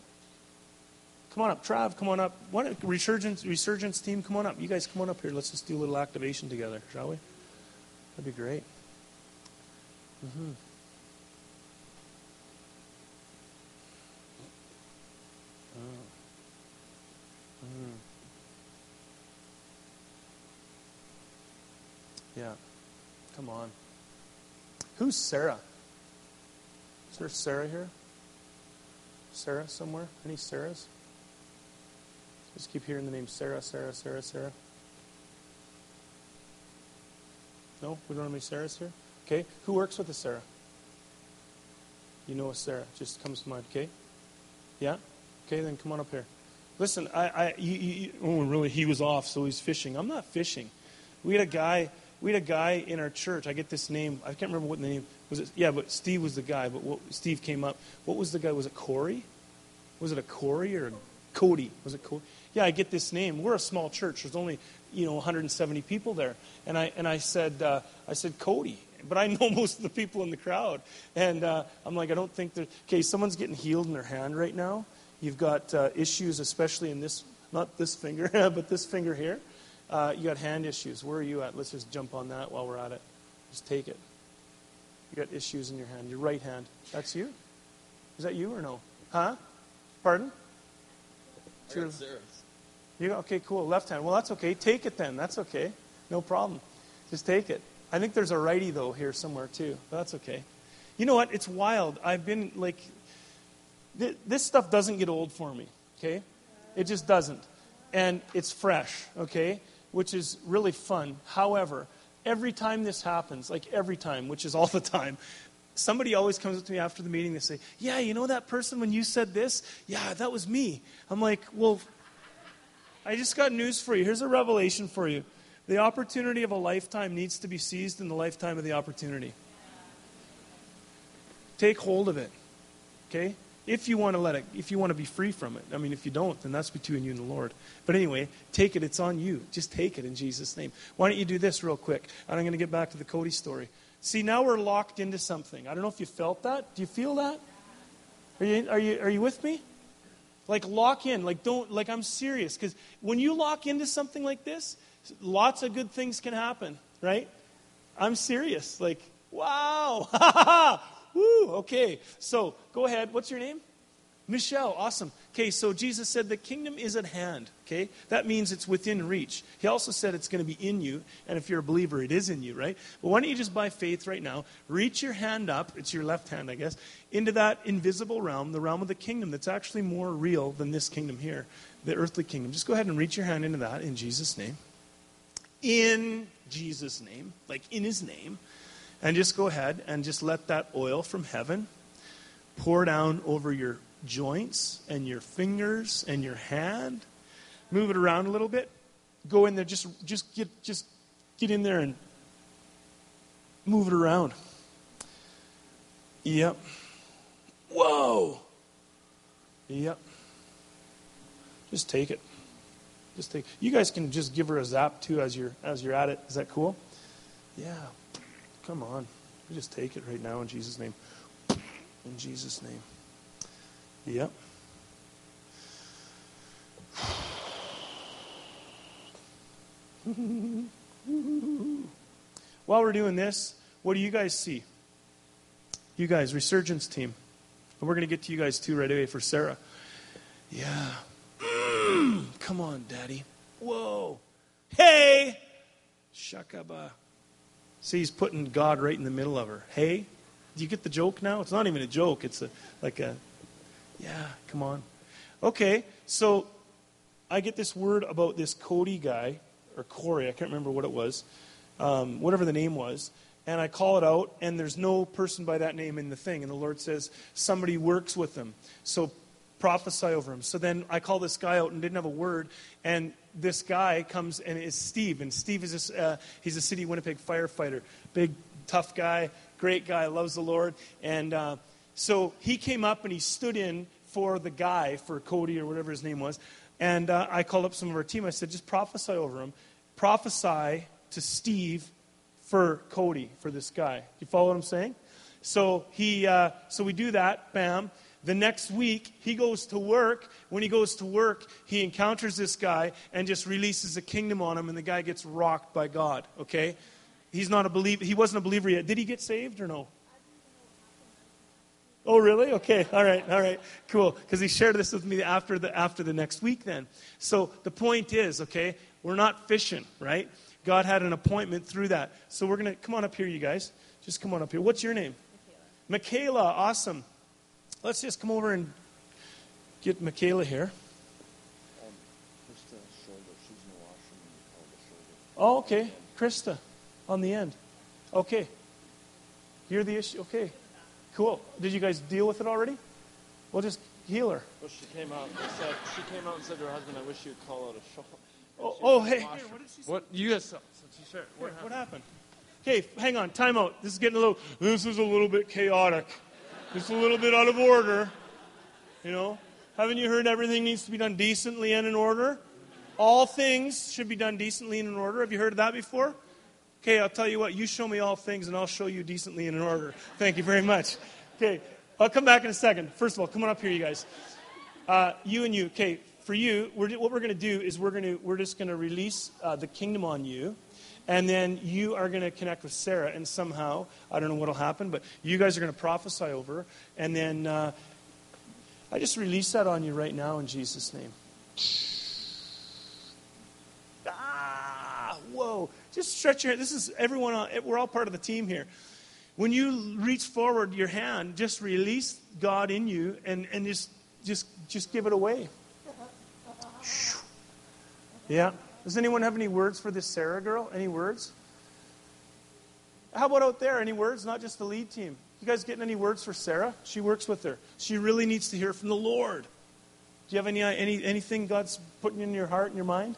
Come on up. Trav, come on up. What resurgence resurgence team, come on up. You guys come on up here. Let's just do a little activation together, shall we? That'd be great. Mm-hmm. Mm. Yeah. Come on. Who's Sarah? Is there Sarah here? Sarah somewhere? Any Sarahs? Just keep hearing the name Sarah, Sarah, Sarah, Sarah. No? We don't have any Sarahs here? Okay. Who works with a Sarah? You know a Sarah. Just comes to mind. Okay? Yeah? Okay, then come on up here. Listen, I, I, you, you, oh, really, he was off, so he's fishing. I'm not fishing. We had a guy, we had a guy in our church. I get this name. I can't remember what the name was. It, yeah, but Steve was the guy. But what, Steve came up. What was the guy? Was it Corey? Was it a Corey or a Cody? Was it Cody? Yeah, I get this name. We're a small church. There's only you know 170 people there, and I and I said uh, I said Cody but I know [laughs] most of the people in the crowd. And uh, I'm like, I don't think they're. Okay, someone's getting healed in their hand right now. You've got uh, issues, especially in this, not this finger, [laughs] but this finger here. Uh, you got hand issues. Where are you at? Let's just jump on that while we're at it. Just take it. You got issues in your hand, your right hand. That's you? Is that you or no? Huh? Pardon? You okay? Cool. Left hand. Well, that's okay. Take it then. That's okay. No problem. Just take it. I think there's a righty though here somewhere too, but that's okay. You know what? It's wild. I've been like, th- this stuff doesn't get old for me. Okay, it just doesn't, and it's fresh. Okay, which is really fun. However, every time this happens, like every time, which is all the time, somebody always comes up to me after the meeting. They say, "Yeah, you know that person when you said this? Yeah, that was me." I'm like, "Well, I just got news for you. Here's a revelation for you. The opportunity of a lifetime needs to be seized in the lifetime of the opportunity. Take hold of it. Okay? If you want to let it, if you want to be free from it. I mean, if you don't, then that's between you and the Lord. But anyway, take it. It's on you. Just take it in Jesus' name. Why don't you do this real quick? And I'm going to get back to the Cody story. See, now we're locked into something. I don't know if you felt that. Do you feel that? Are you, are you, are you with me? Like, lock in. Like, don't, like, I'm serious. Because when you lock into something like this, lots of good things can happen, right? I'm serious. Like, wow. [laughs] Woo, okay. So, go ahead. What's your name? Michelle, awesome. Okay, so Jesus said the kingdom is at hand. Okay, that means it's within reach. He also said it's going to be in you, and if you're a believer, it is in you, right? But why don't you just by faith right now, reach your hand up, it's your left hand, I guess, into that invisible realm, the realm of the kingdom that's actually more real than this kingdom here, the earthly kingdom. Just go ahead and reach your hand into that in Jesus' name. In Jesus' name, like in his name. And just go ahead and just let that oil from heaven pour down over your joints and your fingers and your hand. Move it around a little bit. Go in there. Just just get just get in there and move it around. Yep. Whoa. Yep. Just take it. Just take. You guys can just give her a zap too as you're as you're at it. Is that cool? Yeah. Come on. You just take it right now in Jesus' name. In Jesus' name. Yep. [laughs] While we're doing this, what do you guys see? You guys, resurgence team. And we're going to get to you guys too right away for Sarah. Yeah. [clears throat] Come on, Daddy. Whoa. Hey! Shakaba. See, he's putting God right in the middle of her. Hey? Do you get the joke now? It's not even a joke. It's a, like a, yeah, come on. Okay, so I get this word about this Cody guy, or Corey, I can't remember what it was, um, whatever the name was, and I call it out, and there's no person by that name in the thing. And the Lord says, somebody works with them. So prophesy over him. So then I call this guy out and didn't have a word, and this guy comes and is Steve, and Steve is this, uh, he's a city Winnipeg firefighter, big tough guy, great guy, loves the Lord, and uh, so he came up and he stood in for the guy, for Cody or whatever his name was, and uh, I called up some of our team. I said, just prophesy over him, prophesy to Steve for Cody, for this guy. You follow what I'm saying? So he, uh, so we do that. Bam. The next week, he goes to work. When he goes to work, he encounters this guy and just releases a kingdom on him, and the guy gets rocked by God. Okay, he's not a believer. He wasn't a believer yet. Did he get saved or no? Oh, really? Okay. All right. All right. Cool. Because he shared this with me after the after the next week. Then, so the point is, okay, we're not fishing, right? God had an appointment through that. So we're gonna come on up here, you guys. Just come on up here. What's your name? Michaela. Michaela. Awesome. Let's just come over and get Michaela here. Oh, okay. Krista on the end. Okay. You're the issue. Okay. Cool. Did you guys deal with it already? We'll just heal her. Well, she came out and said, she came out and said to her husband, I wish you would call out a show. Oh, oh hey. Here, what did she say? What, you guys, so she shared, Here, what happened? Okay, hang on. Time out. This is getting a little, this is a little bit chaotic. It's a little bit out of order. You know? Haven't you heard everything needs to be done decently and in order? All things should be done decently and in order. Have you heard of that before? Okay, I'll tell you what, you show me all things and I'll show you decently and in order. Thank you very much. Okay, I'll come back in a second. First of all, come on up here, you guys. Uh, you and you. Okay, for you, we're, what we're going to do is we're, to, we're just going to release uh, the kingdom on you. And then you are going to connect with Sarah, and somehow, I don't know what will happen, but you guys are going to prophesy over her. And then uh, I just release that on you right now in Jesus' name. Ah, whoa. Just stretch your hand. This is everyone, we're all part of the team here. When you reach forward your hand, just release God in you and, and just, just, just give it away. Yeah. Does anyone have any words for this Sarah girl? Any words? How about out there? Any words? Not just the lead team. You guys getting any words for Sarah? She works with her. She really needs to hear from the Lord. Do you have any, any anything God's putting in your heart and your mind?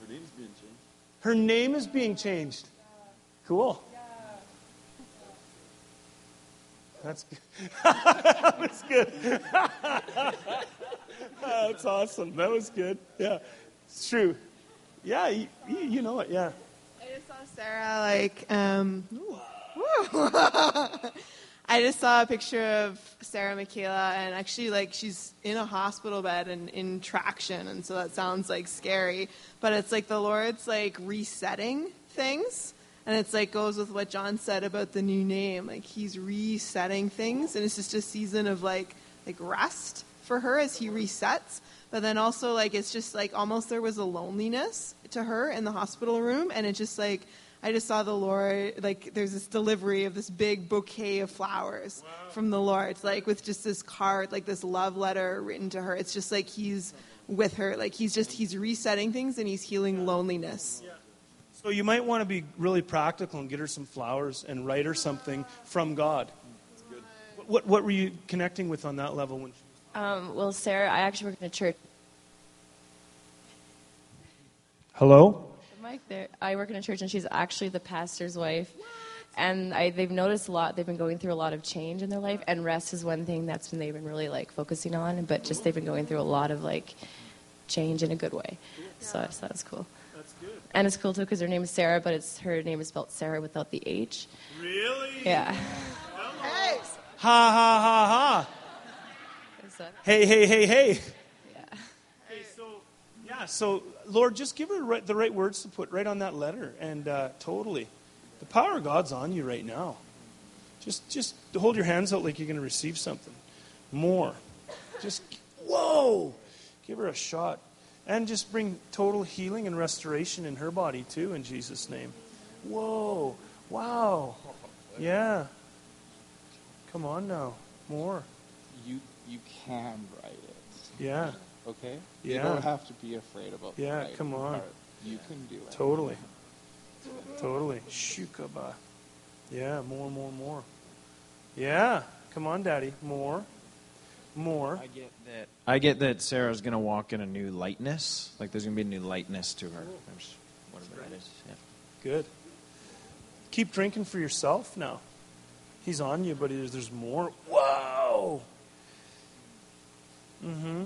Her name's being changed. Her name is being changed. Cool. That's good. [laughs] that was good. [laughs] That's awesome. That was good. Yeah, it's true. Yeah, you, you know it. Yeah. I just saw Sarah like um, [laughs] I just saw a picture of Sarah Michaela and actually like she's in a hospital bed and in traction and so that sounds like scary. But it's like the Lord's like resetting things. And it's like goes with what John said about the new name. Like he's resetting things and it's just a season of like like rest for her as he resets. But then also like it's just like almost there was a loneliness to her in the hospital room and it just like I just saw the Lord like there's this delivery of this big bouquet of flowers wow. from the Lord, it's like with just this card, like this love letter written to her. It's just like he's with her, like he's just he's resetting things and he's healing loneliness. Yeah. So you might want to be really practical and get her some flowers and write her something from God. What, what were you connecting with on that level? When She- um, well, Sarah, I actually work in a church. Hello? Mike there. I work in a church, and she's actually the pastor's wife. And I, they've noticed a lot. They've been going through a lot of change in their life, and rest is one thing that's been they've been really like focusing on. But just they've been going through a lot of like change in a good way. So, so that's cool. And it's cool too because her name is Sarah, but it's her name is spelled Sarah without the H. Really? Yeah. Hey. Ha ha ha ha. Hey hey hey hey. Yeah. Hey, so yeah, so Lord, just give her the right words to put right on that letter, and uh, totally, the power of God's on you right now. Just just hold your hands out like you're going to receive something more. Just whoa, give her a shot and just bring total healing and restoration in her body too in Jesus name. Whoa. Wow. Yeah. Come on now. More. You you can write it. Yeah. Okay? Yeah. You don't have to be afraid about the Yeah, come on. Part. You can do it. Totally. Totally. Shukaba. Yeah, more, more, more. Yeah. Come on, Daddy. More more. I get that. I get that Sarah's going to walk in a new lightness. Like there's going to be a new lightness to her. whatever that is. Yeah. Good. Keep drinking for yourself now. He's on you, but there's, there's more. Whoa. Mm-hmm.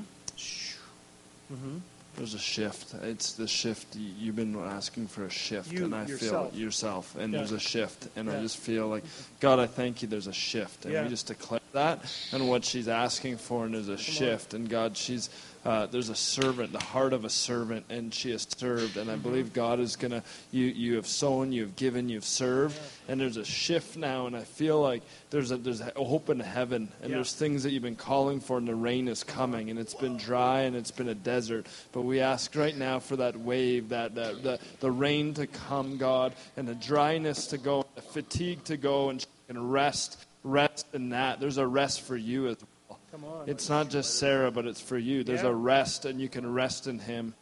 Mm-hmm. There's a shift. It's the shift. You've been asking for a shift, you, and I yourself. feel yourself, and yeah. there's a shift, and yeah. I just feel like, God, I thank you. There's a shift, and yeah. we just declare that, and what she's asking for, and there's a Come shift, on. and God, she's uh, there's a servant, the heart of a servant, and she has served, and I believe God is gonna. You you have sown, you have given, you've served, and there's a shift now, and I feel like there's a there's a hope in heaven, and Yeah. there's things that you've been calling for, and the rain is coming, and it's been dry and it's been a desert, but we ask right now for that wave, that that the the rain to come, God, and the dryness to go, the fatigue to go, and and rest rest in that. There's a rest for you as well. Come on. It's not just Sarah, but it's for you. There's Yeah. a rest, and you can rest in Him.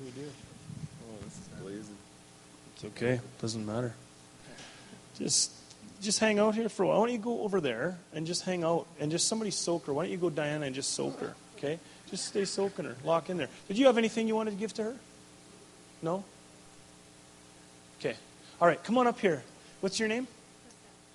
We do. Oh, this is blazing. It's okay. Doesn't matter. Just just hang out here for a while. Why don't you go over there and just hang out and just somebody soak her? Why don't you go Diana and just soak her? Okay? Just stay soaking her. Lock in there. Did you have anything you wanted to give to her? No? Okay. All right, come on up here. What's your name?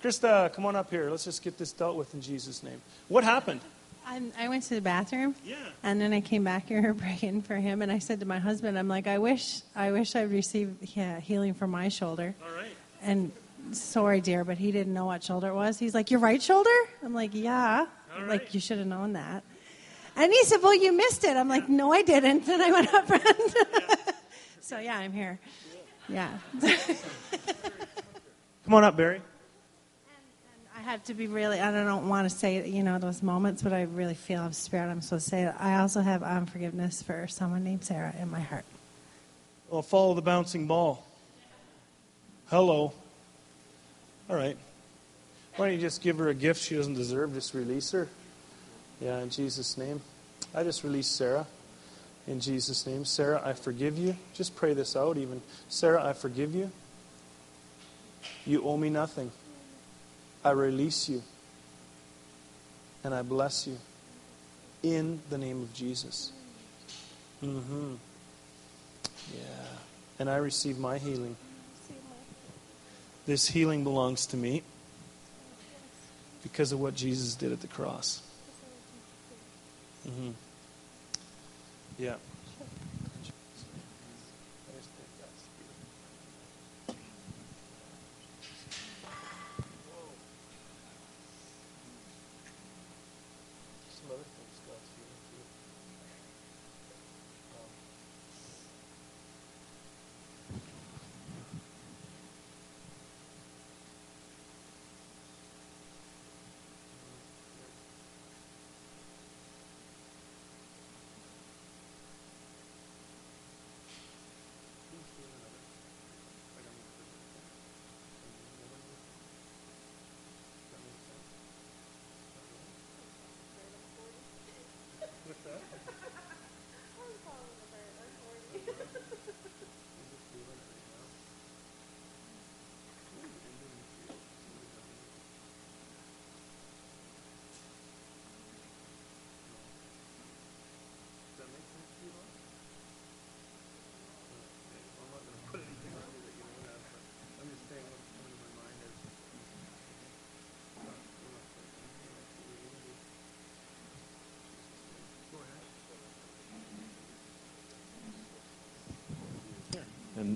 Krista, come on up here. Let's just get this dealt with in Jesus' name. What happened? I'm, I went to the bathroom. Yeah. And then I came back here [laughs] praying for him, and I said to my husband, "I'm like, I wish, I wish I'd received yeah, healing for my shoulder." All right. And sorry, dear, but he didn't know what shoulder it was. He's like, "Your right shoulder?" I'm like, "Yeah." All Like right. you should have known that. And he said, "Well, you missed it." I'm like, "No, I didn't." [laughs] And I went up front. [laughs] so yeah, I'm here. Yeah. Come on up, Barry. Have to be really, I don't want to say, you know, those moments, but I really feel I'm spirit. I'm supposed to say. I also have unforgiveness for someone named Sarah in my heart. Well, follow the bouncing ball. Hello. All right. Why don't you just give her a gift she doesn't deserve? Just release her. Yeah, in Jesus' name. I just release Sarah. In Jesus' name. Sarah, I forgive you. Just pray this out even. Sarah, I forgive you. You owe me nothing. I release you. And I bless you. In the name of Jesus. Mm-hmm. Yeah. And I receive my healing. This healing belongs to me because of what Jesus did at the cross. hmm Yeah.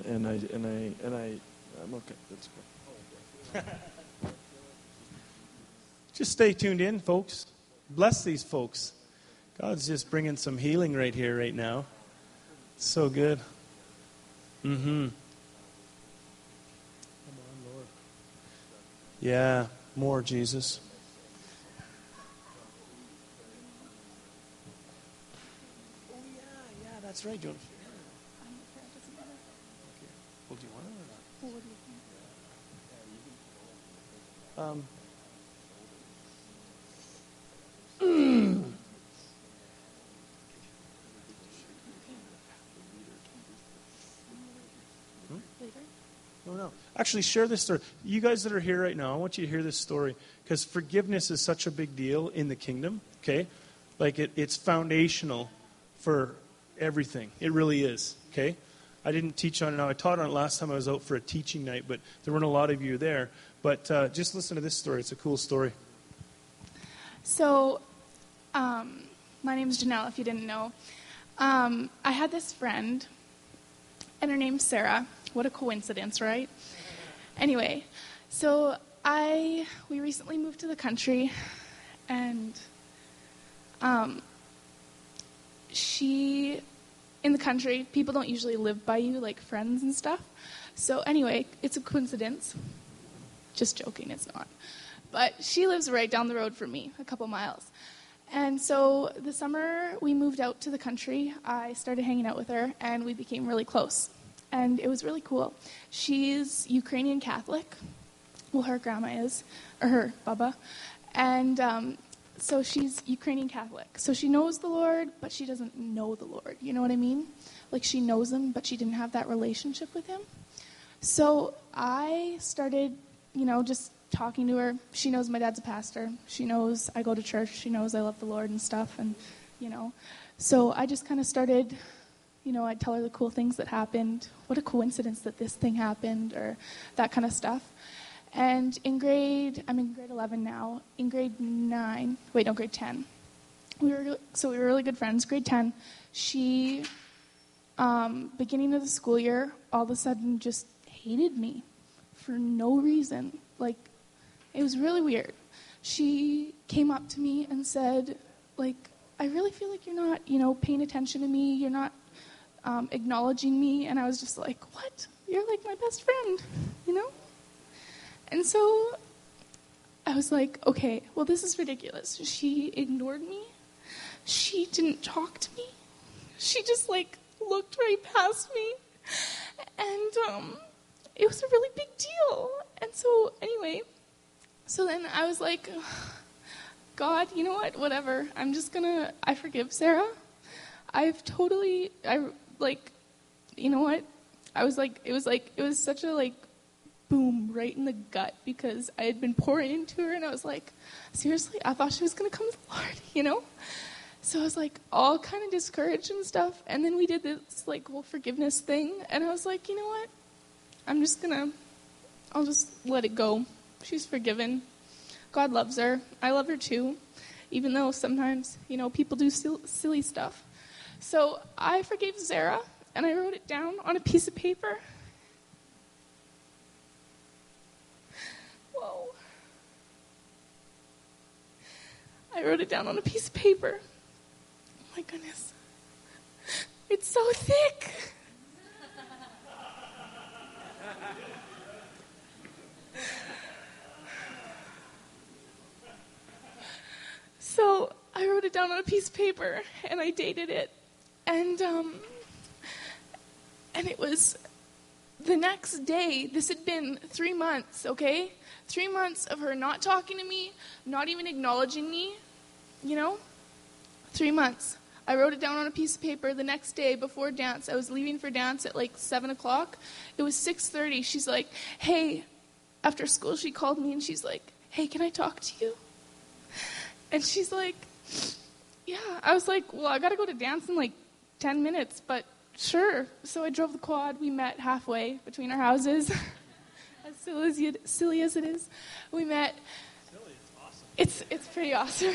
And and I and I and I I'm okay. That's good. [laughs] Just stay tuned in, folks. Bless these folks. God's just bringing some healing right here, right now. So good. Mm-hmm. Yeah, more Jesus. Oh yeah, yeah, that's right, Joan. Well, do you want it or not? Um, No, no. Actually, share this story. You guys that are here right now, I want you to hear this story because forgiveness is such a big deal in the kingdom, okay? Like, it, it's foundational for everything. It really is, okay? I didn't teach on it now. I taught on it last time I was out for a teaching night, but there weren't a lot of you there. But uh, just listen to this story. It's a cool story. So, um, my name is Janelle, if you didn't know. Um, I had this friend, and her name's Sarah. What a coincidence, right? Anyway, so I we recently moved to the country, and um, she in the country people don't usually live by you like friends and stuff. So anyway, it's a coincidence. Just joking, it's not. But she lives right down the road from me, a couple miles. And so the summer we moved out to the country, I started hanging out with her and we became really close. And it was really cool. She's Ukrainian Catholic. Well, her grandma is, or her baba. And um, so she's Ukrainian Catholic. So she knows the Lord, but she doesn't know the Lord. You know what I mean? Like she knows him, but she didn't have that relationship with him. So I started, you know, just talking to her. She knows my dad's a pastor. She knows I go to church. She knows I love the Lord and stuff. And, you know, so I just kind of started, you know, I'd tell her the cool things that happened. What a coincidence that this thing happened, or that kind of stuff. And in grade, I'm in grade 11 now. In grade 9, wait, no, grade 10. we were so we were really good friends. Grade ten, she, um, beginning of the school year, all of a sudden just hated me for no reason. Like, it was really weird. She came up to me and said, like, I really feel like you're not, you know, paying attention to me. You're not um, acknowledging me. And I was just like, what? You're like my best friend, you know? And so I was like, okay, well, this is ridiculous. She ignored me. She didn't talk to me. She just like looked right past me. And um, it was a really big deal. And so, anyway, so then I was like, God, you know what? Whatever. I'm just gonna, I forgive Sarah. I've totally, I like, you know what? I was like, it was like, it was such a like boom right in the gut because I had been pouring into her and I was like, seriously, I thought she was gonna come to the Lord, [laughs] you know? So I was like all kind of discouraged and stuff. And then we did this like whole forgiveness thing and I was like, you know what? I'm just gonna, I'll just let it go. She's forgiven. God loves her. I love her too, even though sometimes, you know, people do sil- silly stuff. So I forgave Zara and I wrote it down on a piece of paper. Whoa. I wrote it down on a piece of paper. Oh my goodness. It's so thick. So I wrote it down on a piece of paper and I dated it. And um, and it was the next day, this had been three months, okay? Three months of her not talking to me, not even acknowledging me, you know? Three months. I wrote it down on a piece of paper the next day before dance. I was leaving for dance at like seven o'clock. It was six thirty. She's like, "Hey," after school, she called me and she's like, "Hey, can I talk to you?" And she's like, Yeah. I was like, Well, I got to go to dance in like 10 minutes, but sure. So I drove the quad. We met halfway between our houses. [laughs] as silly as, silly as it is, we met. It's, it's pretty awesome.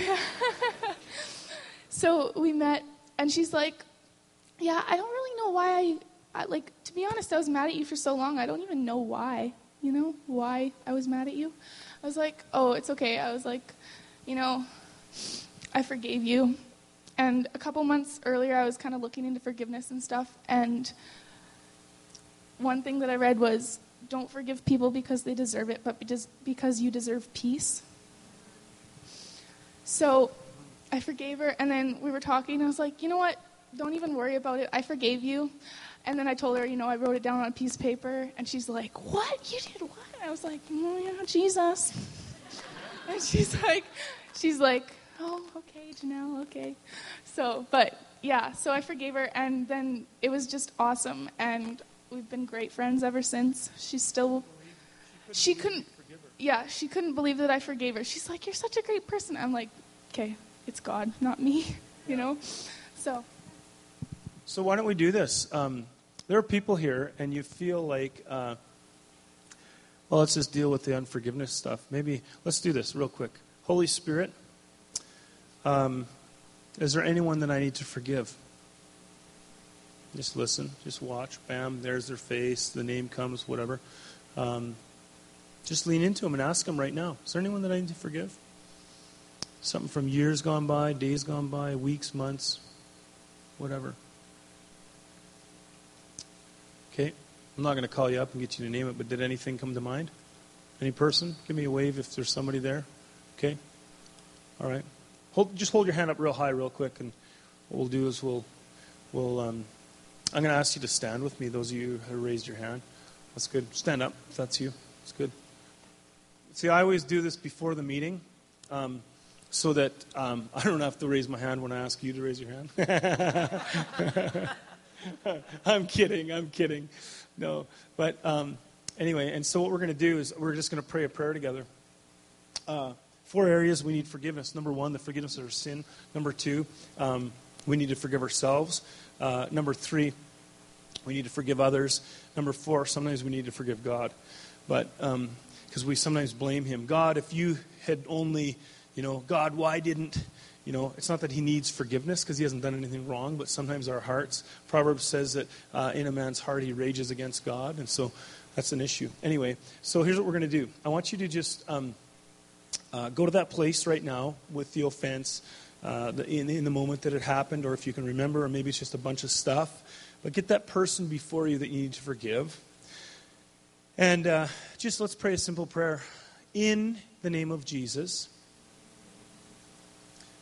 [laughs] so we met, and she's like, Yeah, I don't really know why I, I, like, to be honest, I was mad at you for so long. I don't even know why, you know, why I was mad at you. I was like, Oh, it's okay. I was like, You know, I forgave you. And a couple months earlier, I was kind of looking into forgiveness and stuff. And one thing that I read was don't forgive people because they deserve it, but because you deserve peace. So I forgave her, and then we were talking. And I was like, you know what? Don't even worry about it. I forgave you. And then I told her, you know, I wrote it down on a piece of paper. And she's like, what? You did what? I was like, oh, yeah, Jesus. [laughs] And she's like, she's like, oh, okay, Janelle, okay. So, but yeah, so I forgave her, and then it was just awesome, and we've been great friends ever since. She's still, she couldn't, yeah, she couldn't believe that I forgave her. She's like, you're such a great person. I'm like, okay, it's God, not me, [laughs] you know? So. So why don't we do this? Um, there are people here, and you feel like, uh, well, let's just deal with the unforgiveness stuff. Maybe let's do this real quick. Holy Spirit, um, is there anyone that I need to forgive? Just listen, just watch. Bam, there's their face, the name comes, whatever. Um, just lean into them and ask them right now. Is there anyone that I need to forgive? Something from years gone by, days gone by, weeks, months, whatever. Okay, I'm not going to call you up and get you to name it, but did anything come to mind? Any person? Give me a wave if there's somebody there. Okay? All right. Hold, just hold your hand up real high, real quick, and what we'll do is we'll, we'll. Um, I'm going to ask you to stand with me. Those of you who raised your hand, that's good. Stand up if that's you. That's good. See, I always do this before the meeting, um, so that um, [laughs] I don't have to raise my hand when I ask you to raise your hand. [laughs] I'm kidding. I'm kidding. No, but um, anyway, and so what we're going to do is we're just going to pray a prayer together. Uh, four areas we need forgiveness. Number one, the forgiveness of our sin. Number two, um, we need to forgive ourselves. Uh, number three, we need to forgive others. Number four, sometimes we need to forgive God. But because we sometimes blame Him. God, if you had only You know, God, why didn't, you know, it's not that he needs forgiveness because he hasn't done anything wrong, but sometimes our hearts, Proverbs says that uh, in a man's heart he rages against God, and so that's an issue. Anyway, so here's what we're going to do. I want you to just um, uh, go to that place right now with the offense uh, in, in the moment that it happened, or if you can remember, or maybe it's just a bunch of stuff. But get that person before you that you need to forgive. And uh, just let's pray a simple prayer. In the name of Jesus.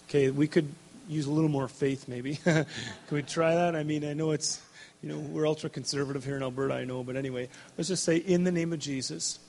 Okay, we could use a little more faith, maybe. [laughs] Can we try that? I mean, I know it's, you know, we're ultra conservative here in Alberta, I know, but anyway, let's just say, in the name of Jesus,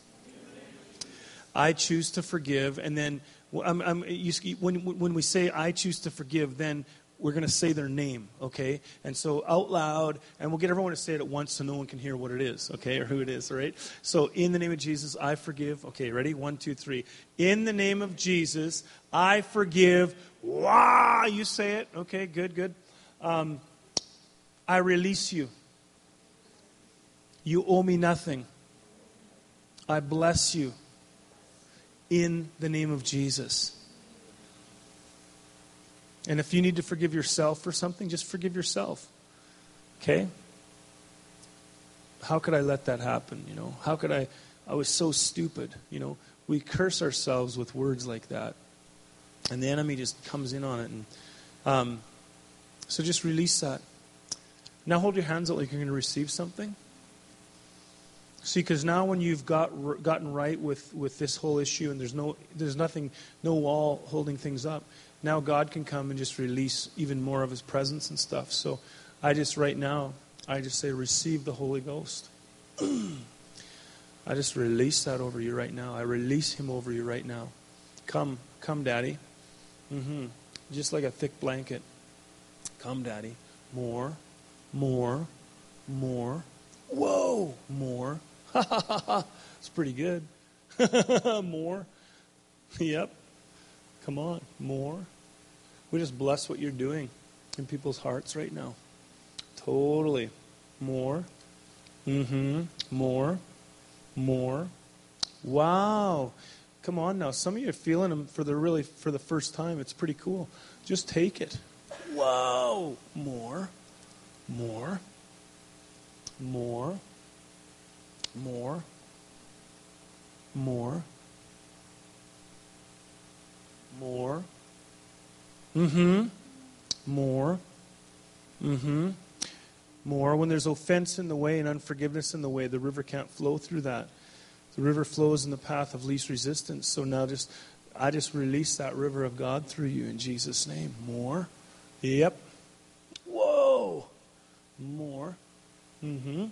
I choose to forgive. And then I'm, I'm, you, when, when we say, I choose to forgive, then we're going to say their name, okay? And so out loud, and we'll get everyone to say it at once so no one can hear what it is, okay, or who it is, all right? So in the name of Jesus, I forgive. Okay, ready? One, two, three. In the name of Jesus, I forgive. Wow, you say it. Okay, good, good. Um, I release you. You owe me nothing. I bless you in the name of Jesus. And if you need to forgive yourself for something, just forgive yourself. Okay? How could I let that happen? You know, how could I? I was so stupid. You know, we curse ourselves with words like that, and the enemy just comes in on it. And um, so, just release that. Now, hold your hands out like you're going to receive something. See, because now when you've got gotten right with, with this whole issue, and there's no there's nothing, no wall holding things up now God can come and just release even more of His presence and stuff. So I just, right now, I just say, receive the Holy Ghost. [clears throat] I just release that over you right now. I release Him over you right now. Come, come, Daddy. Mm-hmm. Just like a thick blanket. Come, Daddy. More, more, more. Whoa, more. ha ha ha. it's pretty good. [laughs] more. [laughs] Yep. Come on, more. We just bless what you're doing in people's hearts right now. Totally. More. Mm-hmm. More. More. Wow. Come on now. Some of you are feeling them for the really for the first time. It's pretty cool. Just take it. Whoa. More. More. More. More. More. More. Mm-hmm. More. Mm-hmm. More. When there's offense in the way and unforgiveness in the way, the river can't flow through that. The river flows in the path of least resistance. So now just I just release that river of God through you in Jesus' name. More. Yep. Whoa. More. Mm-hmm.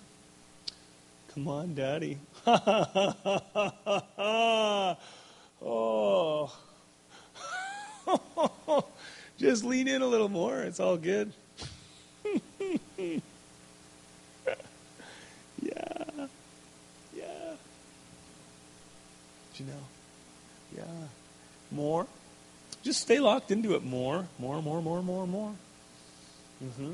Come on, Daddy. [laughs] oh. [laughs] Just lean in a little more. It's all good. [laughs] yeah. Yeah. You know? Yeah. More. Just stay locked into it. More, more, more, more, more, more. Mm-hmm.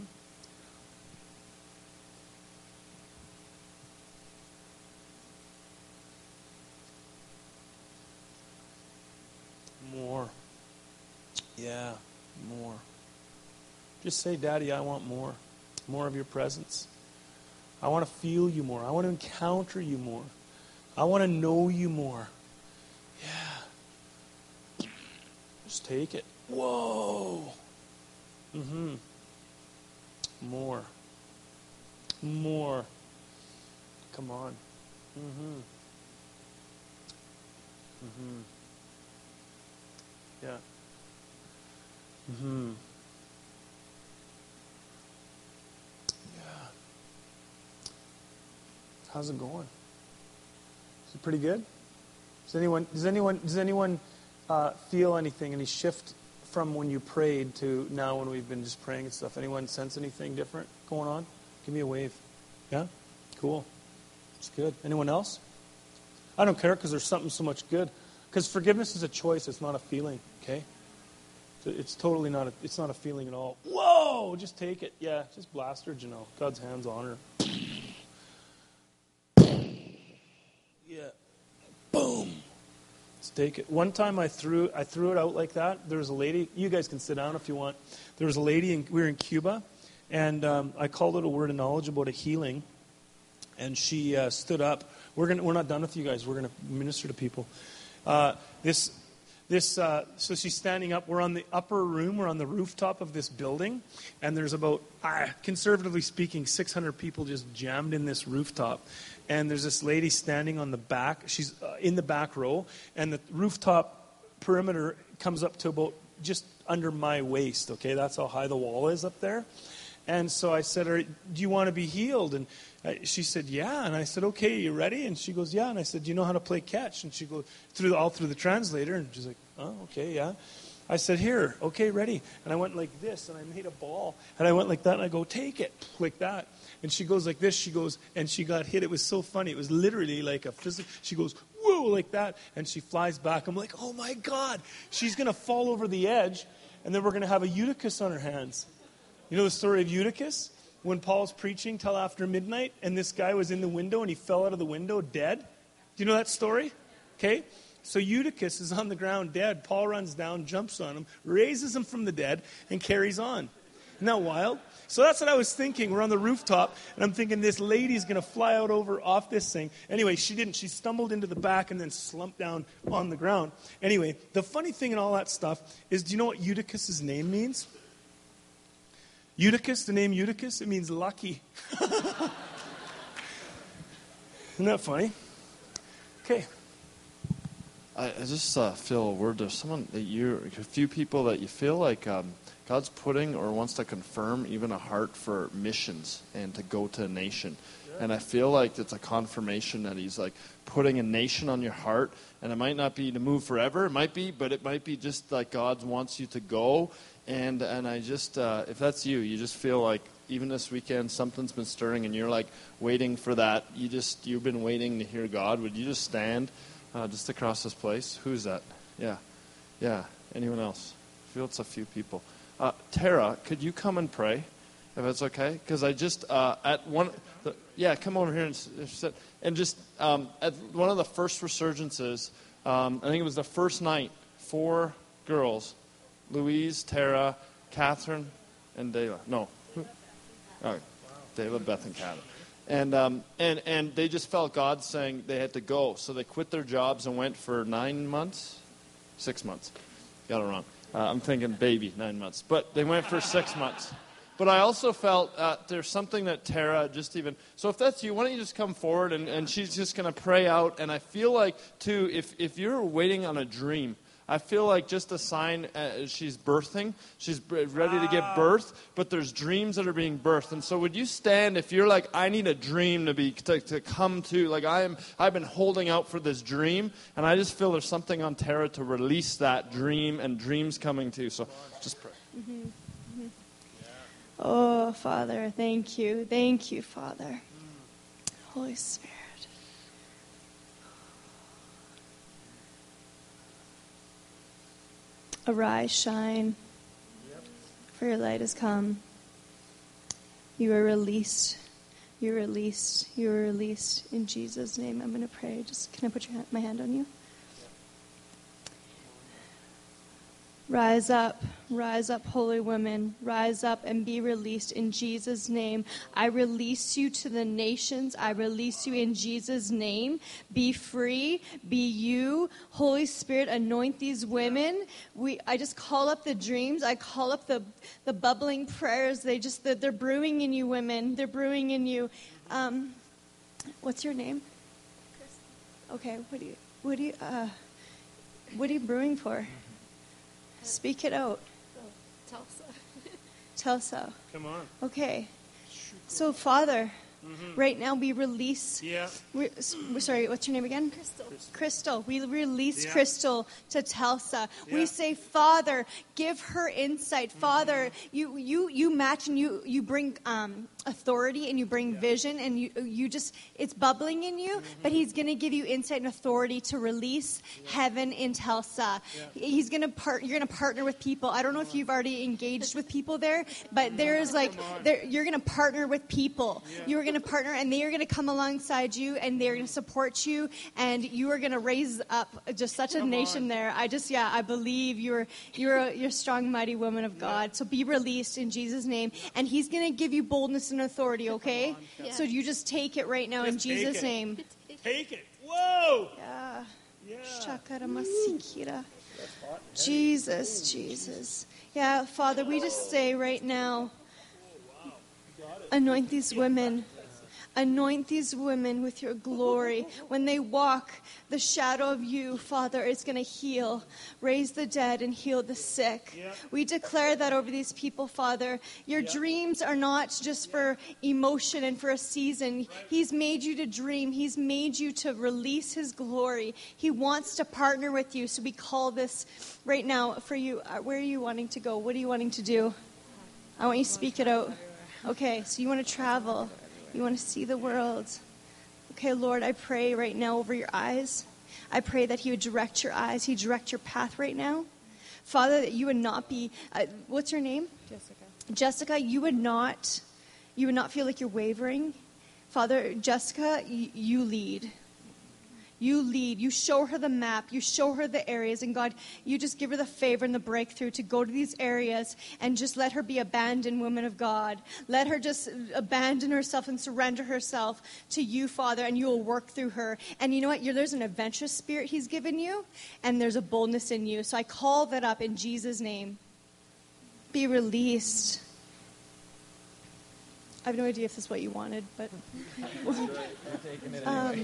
More. Yeah, more. Just say, Daddy, I want more. More of your presence. I want to feel you more. I want to encounter you more. I want to know you more. Yeah. Just take it. Whoa. Mm-hmm. More. More. Come on. Mm-hmm. Mm-hmm. Yeah. Hmm. Yeah. How's it going? Is it pretty good? Does anyone does anyone does anyone uh, feel anything? Any shift from when you prayed to now when we've been just praying and stuff? Anyone sense anything different going on? Give me a wave. Yeah. Cool. It's good. Anyone else? I don't care because there's something so much good. Because forgiveness is a choice. It's not a feeling. Okay. It's totally not a, it's not a feeling at all. Whoa, just take it. Yeah, just blast her, Janelle. God's hands on her. Yeah. Boom. Let's take it. One time I threw I threw it out like that. There was a lady. You guys can sit down if you want. There was a lady. In, we were in Cuba, and um, I called it a word of knowledge about a healing, and she uh, stood up. We're gonna we're not done with you guys. We're gonna minister to people. Uh, this this uh, so she's standing up. We're on the upper room. We're on the rooftop of this building, and there's about ah, conservatively speaking, 600 people just jammed in this rooftop. And there's this lady standing on the back. She's uh, in the back row, and the rooftop perimeter comes up to about just under my waist. Okay, that's how high the wall is up there. And so I said, "Do you want to be healed?" And uh, she said, "Yeah." And I said, "Okay, you ready?" And she goes, "Yeah." And I said, "Do you know how to play catch?" And she goes through all through the translator, and she's like, "Oh, okay, yeah." I said, "Here, okay, ready." And I went like this, and I made a ball, and I went like that, and I go, "Take it," like that. And she goes like this. She goes, and she got hit. It was so funny. It was literally like a physical. She goes, "Whoa!" like that, and she flies back. I'm like, "Oh my God!" She's gonna fall over the edge, and then we're gonna have a Eutychus on her hands. You know the story of Eutychus? When Paul's preaching till after midnight, and this guy was in the window and he fell out of the window dead. Do you know that story? Okay? So Eutychus is on the ground dead. Paul runs down, jumps on him, raises him from the dead, and carries on. Isn't that wild? So that's what I was thinking. We're on the rooftop, and I'm thinking this lady's going to fly out over off this thing. Anyway, she didn't. She stumbled into the back and then slumped down on the ground. Anyway, the funny thing in all that stuff is do you know what Eutychus's name means? Eutychus, the name Eutychus, it means lucky. [laughs] Isn't that funny? Okay. I, I just uh, feel a word. There's someone that you, a few people that you feel like um, God's putting or wants to confirm even a heart for missions and to go to a nation. And I feel like it's a confirmation that He's like putting a nation on your heart. And it might not be to move forever, it might be, but it might be just like God wants you to go. And and I just, uh, if that's you, you just feel like even this weekend something's been stirring, and you're like waiting for that. You just you've been waiting to hear God. Would you just stand uh, just across this place? Who's that? Yeah, yeah. Anyone else? I feel it's a few people. Uh, Tara, could you come and pray, if that's okay? Because I just uh, at one, the, yeah, come over here and sit. And just um, at one of the first resurgences, um, I think it was the first night. Four girls, Louise, Tara, Catherine, and Dayla. No? Oh, Dayla, Beth, and Catherine. And, um, and, and they just felt God saying they had to go. So they quit their jobs and went for nine months, six months. Got it wrong. Uh, I'm thinking baby, nine months. But they went for six months. But I also felt uh, there's something that Tara just even. So if that's you, why don't you just come forward and, and she's just going to pray out. And I feel like, too, if, if you're waiting on a dream, I feel like just a sign uh, she's birthing. She's b- ready to give birth, but there's dreams that are being birthed. And so, would you stand if you're like, I need a dream to be to, to come to? Like I am, I've been holding out for this dream, and I just feel there's something on Tara to release that dream and dreams coming too. So, just pray. Mhm. Mhm. Oh, Father, thank you. Thank you, Father. Holy Spirit. Arise, shine, for your light has come. You are released. You're released. You are released. In Jesus' name, I'm going to pray. Just can I put your my hand on you? Rise up, rise up, holy women. Rise up and be released in Jesus' name. I release you to the nations. I release you in Jesus' name. Be free, be you. Holy Spirit, anoint these women. We, I just call up the dreams. I call up the, the bubbling prayers. They just, they're, they're brewing in you, women. They're brewing in you. Um, what's your name? Okay, what do you, what do you, uh, what are you brewing for? Speak it out. Tulsa. Tulsa. [laughs] Come on. Okay. So, Father, Mhm. right now we release. Yeah. we're sorry, what's your name again? Crystal. Crystal. We release Yeah. Crystal to Tulsa. We say, Father, give her insight. Father, you you you match and you you bring um, authority and you bring vision and you you just it's bubbling in you. But He's going to give you insight and authority to release heaven in Tulsa. He's going to part. You're going to partner with people. I don't know if you've already engaged with people there, but there's like there, you're going to partner with people. You're going to partner, and they are going to come alongside you, and they're going to support you, and you are going to raise up just such a nation there. I just yeah, I believe you're you're a, you're a strong, mighty woman of God. So be released in Jesus' name, and He's going to give you boldness and authority. Okay, Yeah. so you just take it right now in Just take Jesus' it. name. Take it. Whoa! Yeah. Shakaramasakira. Jesus, Jesus. Yeah, Father, we just say right now, oh, anoint these women. Anoint these women with your glory. When they walk, the shadow of you, Father, is going to heal, raise the dead, and heal the sick. We declare that over these people, Father. Your dreams are not just for emotion and for a season. He's made you to dream, He's made you to release His glory. He wants to partner with you. So we call this right now for you. Uh, Where are you wanting to go? What are you wanting to do? I want you to speak it out. Okay, so you want to travel. You want to see the world. Okay, Lord, I pray right now over your eyes. I pray that He would direct your eyes, He direct your path right now. Father, that you would not be. Uh, what's your name? Jessica. Jessica, you would not. You would not feel like you're wavering. Father, Jessica, y- you lead. You lead. You show her the map. You show her the areas. And God, you just give her the favor and the breakthrough to go to these areas and just let her be abandoned woman of God. Let her just abandon herself and surrender herself to you, Father, and you will work through her. And you know what? You're, there's an adventurous spirit He's given you, and there's a boldness in you. So I call that up in Jesus' name. Be released. I have no idea if this is what you wanted, but. [laughs] um,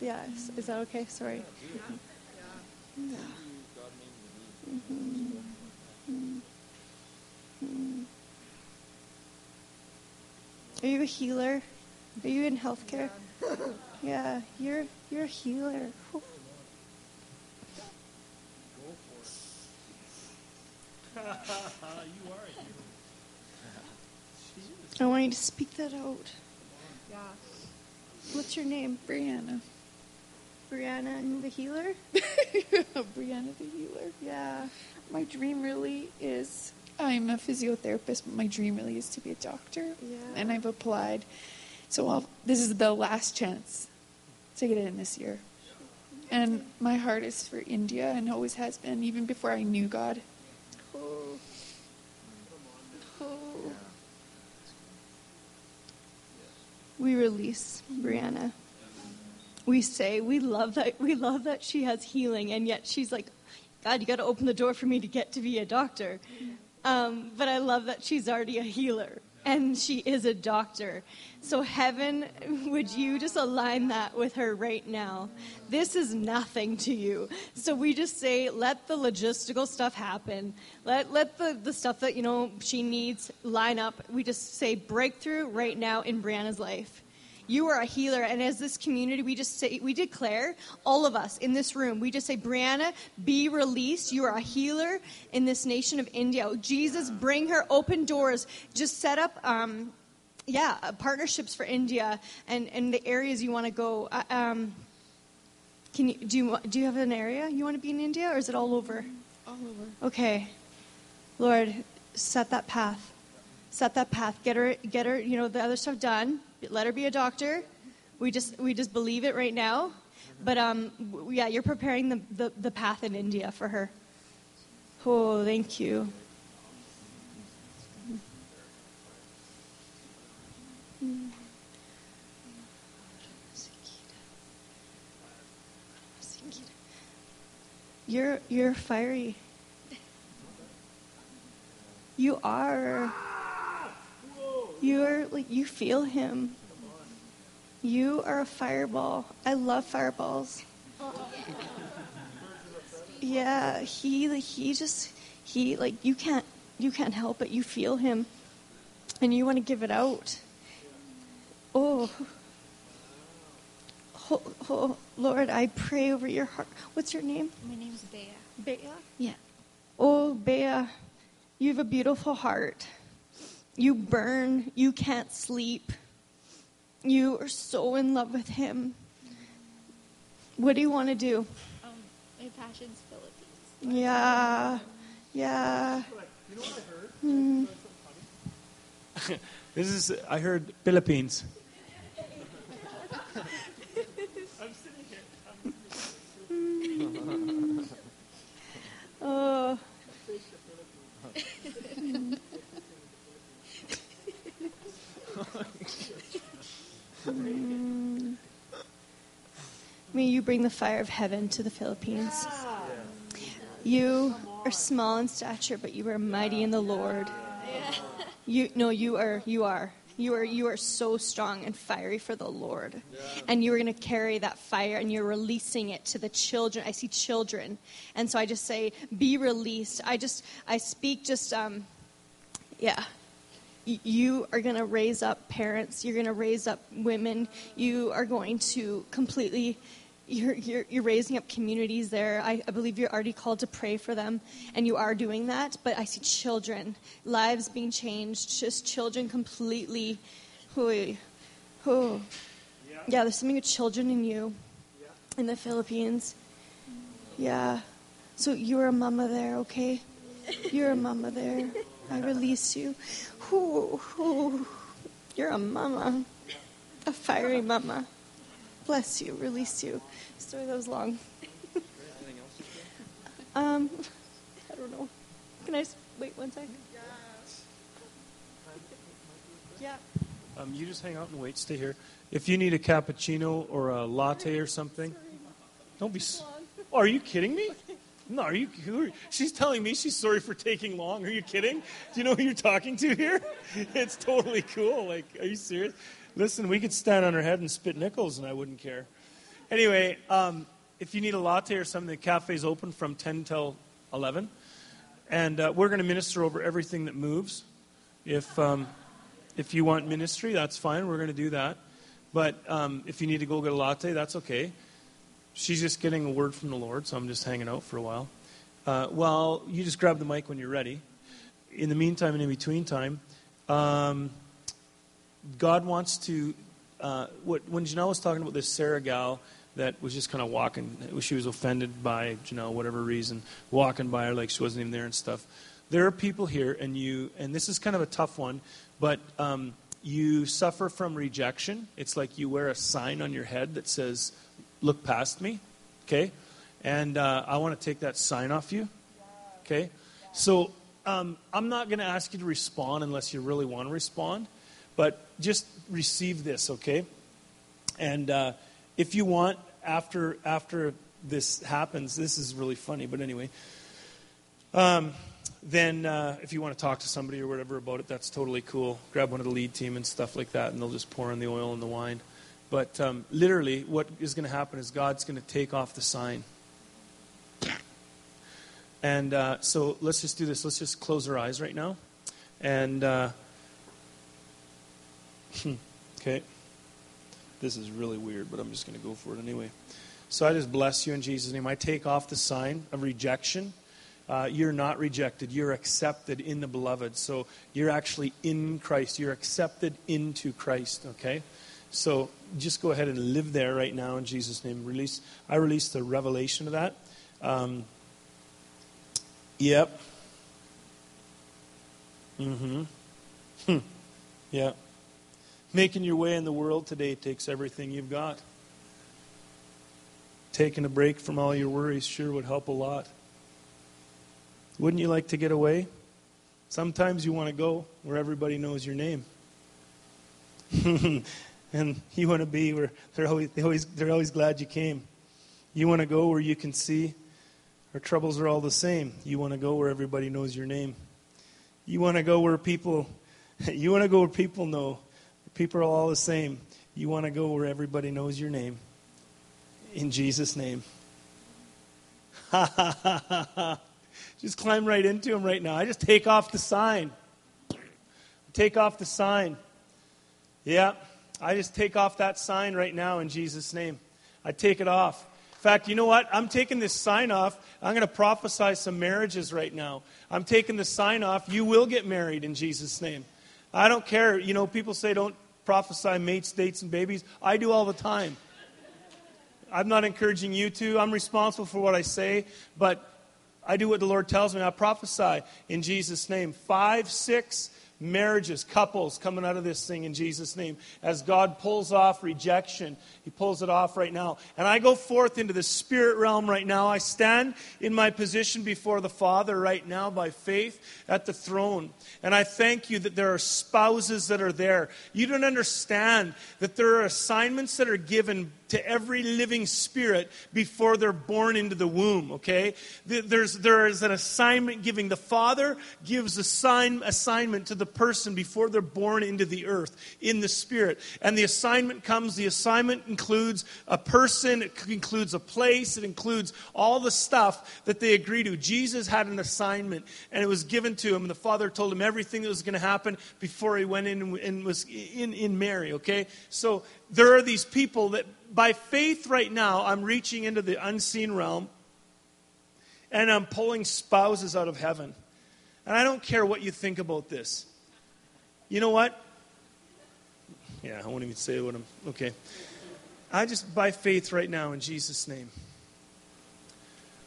yeah, is, is that okay? Sorry. Yeah. Mhm. Mhm. Are you a healer? Are you in healthcare? [laughs] Yeah, you're you're a healer. Whew. you are. I want you to speak that out. Yeah. What's your name? Brianna. Brianna and the healer? [laughs] Brianna the healer. Yeah. My dream really is I'm a physiotherapist, but my dream really is to be a doctor. Yeah. And I've applied. So I'll, this is the last chance to get in this year. And my heart is for India and always has been, even before I knew God. Oh. Oh. We release Brianna. We say we love that we love that she has healing, and yet she's like, God, you got to open the door for me to get to be a doctor. Um, but I love that she's already a healer and she is a doctor. So, heaven, would you just align that with her right now? This is nothing to you. So, we just say, let the logistical stuff happen. Let, let the, the stuff that, you know, she needs line up. We just say breakthrough right now in Brianna's life. You are a healer, and as this community, we just say, we declare, all of us in this room, we just say, Brianna, be released. You are a healer in this nation of India. Jesus, bring her open doors. Just set up, um, yeah, uh, partnerships for India and, and the areas you want to go. Uh, um, can you do you do you have an area you want to be in India, or is it all over? All over. Okay, Lord, set that path. Set that path. Get her, get her. You know the other stuff done. Let her be a doctor. We just, we just believe it right now. But um, yeah, you're preparing the, the, the path in India for her. Oh, thank you. You're you're fiery. You are. You're like you feel him. You are a fireball. I love fireballs. Yeah, he like he just he like you can't you can't help it. You feel him, and you want to give it out. Oh. Oh, oh, Lord, I pray over your heart. What's your name? My name's Bea. Bea? Yeah. Oh, Bea, you have a beautiful heart. You burn. You can't sleep. You are so in love with him. What do you want to do? Um, my passion's Philippines. Yeah. Yeah. Hmm. [laughs] this is, I heard Philippines. [laughs] I'm sitting here. [laughs] Oh. Mm. May you bring the fire of heaven to the Philippines. You are small in stature, but you are mighty in the Lord. You no, you are you are. You are you are so strong and fiery for the Lord. And you are going to carry that fire and you're releasing it to the children. I see children. And so I just say be released. I just I speak just um yeah. You are going to raise up parents. You're going to raise up women. You are going to completely you're, you're, you're raising up communities there. I, I believe you're already called to pray for them, and you are doing that. But I see children, lives being changed, just children completely. Who, who, yeah, there's something with children in you, in the Philippines. Yeah. So you're a mama there, okay? You're a mama there. [laughs] I release you. Whoo, whoo. You're a mama, a fiery mama. Bless you, release you. Sorry that was long. [laughs] um, I don't know. Can I wait one second? Yeah. Um, you just hang out and wait. Stay here. If you need a cappuccino or a latte or something, don't be. s- Oh, are you kidding me? No, are you? Who she's telling me she's sorry for taking long. Are you kidding? Do you know who you're talking to here? [laughs] It's totally cool. Like, are you serious? Listen, we could stand on her head and spit nickels, and I wouldn't care. Anyway, um, if you need a latte or something, the cafe's open from 10 till 11, and uh, we're going to minister over everything that moves. If um, if you want ministry, that's fine. We're going to do that. But um, if you need to go get a latte, that's okay. She's just getting a word from the Lord, so I'm just hanging out for a while. Uh, well, you just grab the mic when you're ready. In the meantime and in between time, um, God wants to. Uh, what, when Janelle was talking about this Sarah gal that was just kind of walking, she was offended by Janelle, whatever reason, walking by her like she wasn't even there and stuff. There are people here, and you, and this is kind of a tough one, but um, you suffer from rejection. It's like you wear a sign on your head that says, "Look past me," okay? And uh, I want to take that sign off you, okay? So um, I'm not going to ask you to respond unless you really want to respond, but just receive this, okay? And uh, if you want, after after this happens, this is really funny, but anyway. Um, then, uh, if you want to talk to somebody or whatever about it, that's totally cool. Grab one of the lead team and stuff like that, and they'll just pour in the oil and the wine. But um, literally, what is going to happen is God's going to take off the sign. And uh, so let's just do this. Let's just close our eyes right now. And, uh, okay. This is really weird, but I'm just going to go for it anyway. So I just bless you in Jesus' name. I take off the sign of rejection. Uh, you're not rejected. You're accepted in the beloved. So you're actually in Christ. You're accepted into Christ, okay? So just go ahead and live there right now in Jesus' name. Release. I release the revelation of that. Um, yep. Mm-hmm. Hmm. Yeah. Making your way in the world today takes everything you've got. Taking a break from all your worries sure would help a lot. Wouldn't you like to get away? Sometimes you want to go where everybody knows your name. [laughs] and you want to be where they're always, they always, they're always glad you came. You want to go where you can see our troubles are all the same. You want to go where everybody knows your name. You want to go where people, [laughs] you want to go where people know people are all the same. You want to go where everybody knows your name. In Jesus' name. [laughs] just climb right into him right now. I just take off the sign. Take off the sign. Yeah, I just take off that sign right now in Jesus' name. I take it off. In fact, you know what? I'm taking this sign off. I'm going to prophesy some marriages right now. I'm taking the sign off. You will get married in Jesus' name. I don't care. You know, people say don't prophesy mates, dates, and babies. I do all the time. I'm not encouraging you to. I'm responsible for what I say, but I do what the Lord tells me. I prophesy in Jesus' name. Five, six marriages, couples coming out of this thing in Jesus' name. As God pulls off rejection, He pulls it off right now. And I go forth into the spirit realm right now. I stand in my position before the Father right now by faith at the throne. And I thank you that there are spouses that are there. You don't understand that there are assignments that are given to every living spirit before they're born into the womb, okay? There's, there is an assignment giving. The Father gives a sign, assignment to the person before they're born into the earth in the spirit. And the assignment comes, the assignment includes a person, it includes a place, it includes all the stuff that they agree to. Jesus had an assignment and it was given to him. And the Father told him everything that was going to happen before he went in and was in, in Mary, okay? So there are these people that by faith right now, I'm reaching into the unseen realm and I'm pulling spouses out of heaven. And I don't care what you think about this. You know what? Yeah, I won't even say what I'm. Okay. I just, by faith right now, in Jesus' name,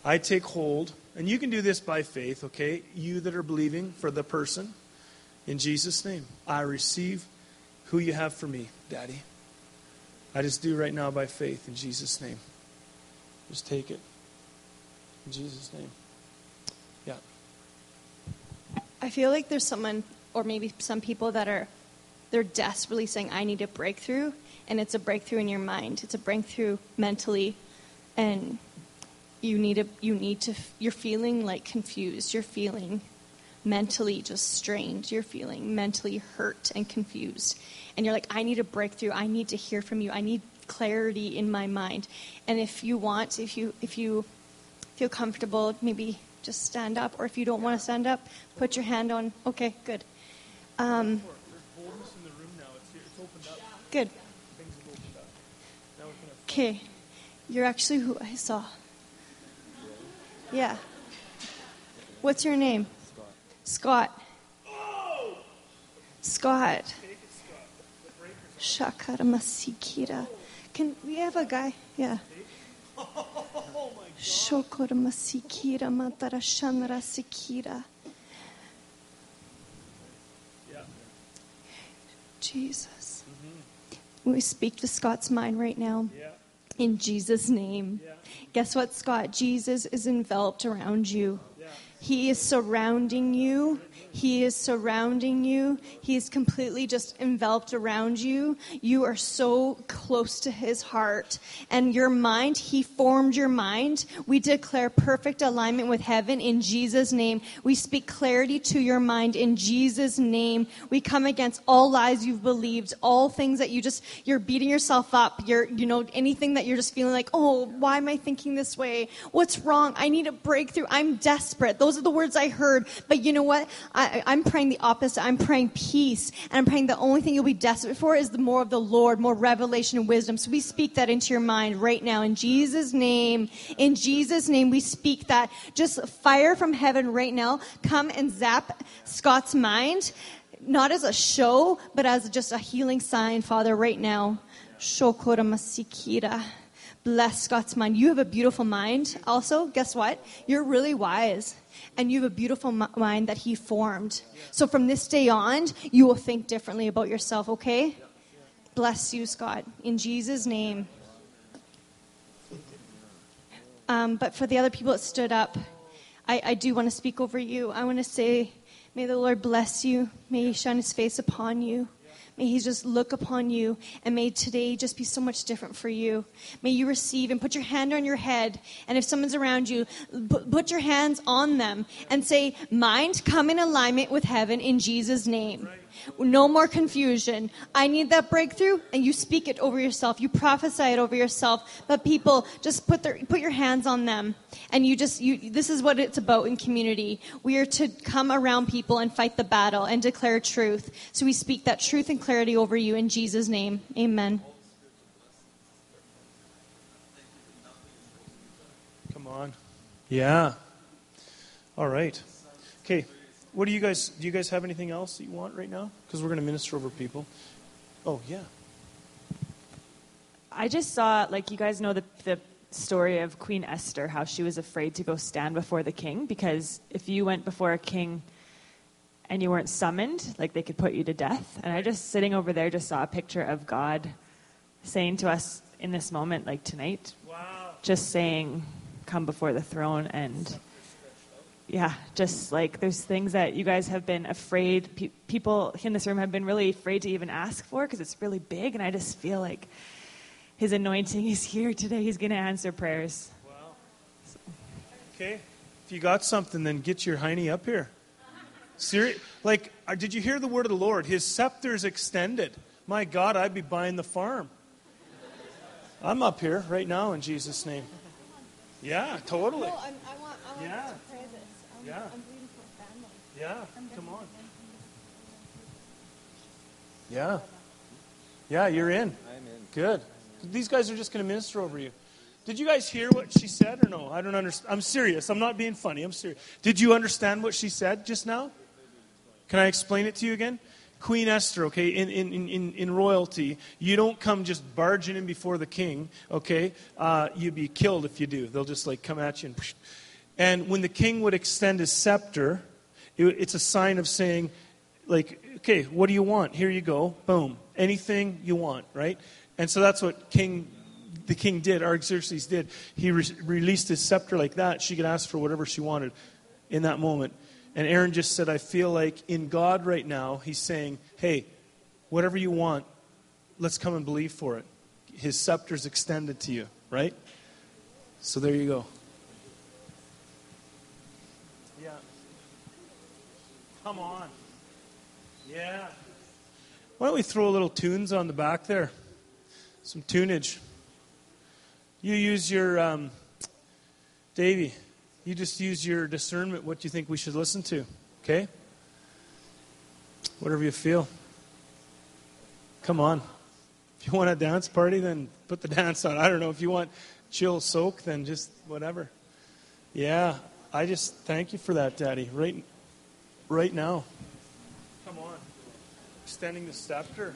I take hold, and you can do this by faith, okay? You that are believing for the person, in Jesus' name, I receive who you have for me, Daddy. I just do right now by faith in Jesus' name. Just take it. In Jesus' name. Yeah. I feel like there's someone, or maybe some people that are, they're desperately saying, I need a breakthrough. And it's a breakthrough in your mind. It's a breakthrough mentally. And you need a, you need to, you're feeling like confused. You're feeling mentally just strained. You're feeling mentally hurt and confused. And you're like, I need a breakthrough. I need to hear from you. I need clarity in my mind. And if you want, if you if you feel comfortable, maybe just stand up. Or if you don't want to stand up, put your hand on. Okay, good. Um, good. Okay. You're actually who I saw. Yeah. What's your name? Scott. Scott. Shakara Masikira. Can we have a guy? Yeah. Shokora Masikira Matara Shanara Sikira. Yeah. Jesus. We speak to Scott's mind right now. In Jesus' name. Guess what, Scott? Jesus is enveloped around you. He is surrounding you. He is surrounding you. He is completely just enveloped around you. You are so close to his heart. And your mind, he formed your mind. We declare perfect alignment with heaven in Jesus' name. We speak clarity to your mind in Jesus' name. We come against all lies you've believed, all things that you just, you're beating yourself up. You're, you know, anything that you're just feeling like, oh, why am I thinking this way? What's wrong? I need a breakthrough. I'm desperate. Those are the words I heard. But you know what? I, I'm praying the opposite. I'm praying peace. And I'm praying the only thing you'll be desperate for is the more of the Lord, more revelation and wisdom. So we speak that into your mind right now in Jesus' name. In Jesus' name, we speak that. Just fire from heaven right now. Come and zap Scott's mind. Not as a show, but as just a healing sign, Father, right now. Shokora masikira. Bless Scott's mind. You have a beautiful mind. Also, guess what? You're really wise and you have a beautiful mind that He formed. So from this day on, you will think differently about yourself, okay? Bless you, Scott. In Jesus' name. Um, but for the other people that stood up, I, I do want to speak over you. I want to say, may the Lord bless you. May He shine His face upon you. May He just look upon you, and may today just be so much different for you. May you receive and put your hand on your head, and if someone's around you, put your hands on them and say, Mind, come in alignment with heaven in Jesus' name. No more confusion. I need that breakthrough, and you speak it over yourself. You prophesy it over yourself. But people, just put their put your hands on them, and you just you. This is what it's about in community. We are to come around people and fight the battle and declare truth. So we speak that truth and clarity over you in Jesus' name. Amen. Come on. Yeah. All right. Okay. What do you guys do? You guys have anything else that you want right now? Because we're going to minister over people. Oh yeah. I just saw, like, you guys know the, the story of Queen Esther, how she was afraid to go stand before the king because if you went before a king and you weren't summoned, like, they could put you to death. And I just, sitting over there, just saw a picture of God saying to us in this moment, like tonight, just saying, come before the throne and yeah, just like there's things that you guys have been afraid, pe- people in this room have been really afraid to even ask for because it's really big. And I just feel like his anointing is here today. He's going to answer prayers. Okay. If you got something, then get your hiney up here. Seri- like, uh, did you hear the word of the Lord? His scepter's extended. My God, I'd be buying the farm. I'm up here right now in Jesus' name. Yeah, totally. No, I'm, I want, I want Yeah. To pray this. I'm, Yeah. I'm bleeding for family. Yeah, come on. Yeah. Yeah, you're in. I'm in. Good. These guys are just going to minister over you. Did you guys hear what she said or no? I don't understand. I'm serious. I'm not being funny. I'm serious. Did you understand what she said just now? Can I explain it to you again? Queen Esther, okay, in, in, in, in royalty, you don't come just barging in before the king, okay? Uh, you'd be killed if you do. They'll just like come at you and. And when the king would extend his scepter, it, it's a sign of saying, like, okay, what do you want? Here you go. Boom. Anything you want, right? And so that's what King, the king did. Artaxerxes did. He re- released his scepter like that. She could ask for whatever she wanted in that moment. And Aaron just said, I feel like in God right now, he's saying, hey, whatever you want, let's come and believe for it. His scepter's extended to you, right? So there you go. Come on. Yeah. Why don't we throw a little tunes on the back there? Some tunage. You use your, um, Davey, you just use your discernment what do you think we should listen to, okay? Whatever you feel. Come on. If you want a dance party, then put the [laughs] dance on. I don't know. If you want chill soak, then just whatever. Yeah, I just thank you for that, Daddy. Right, right now. Come on. Extending the scepter.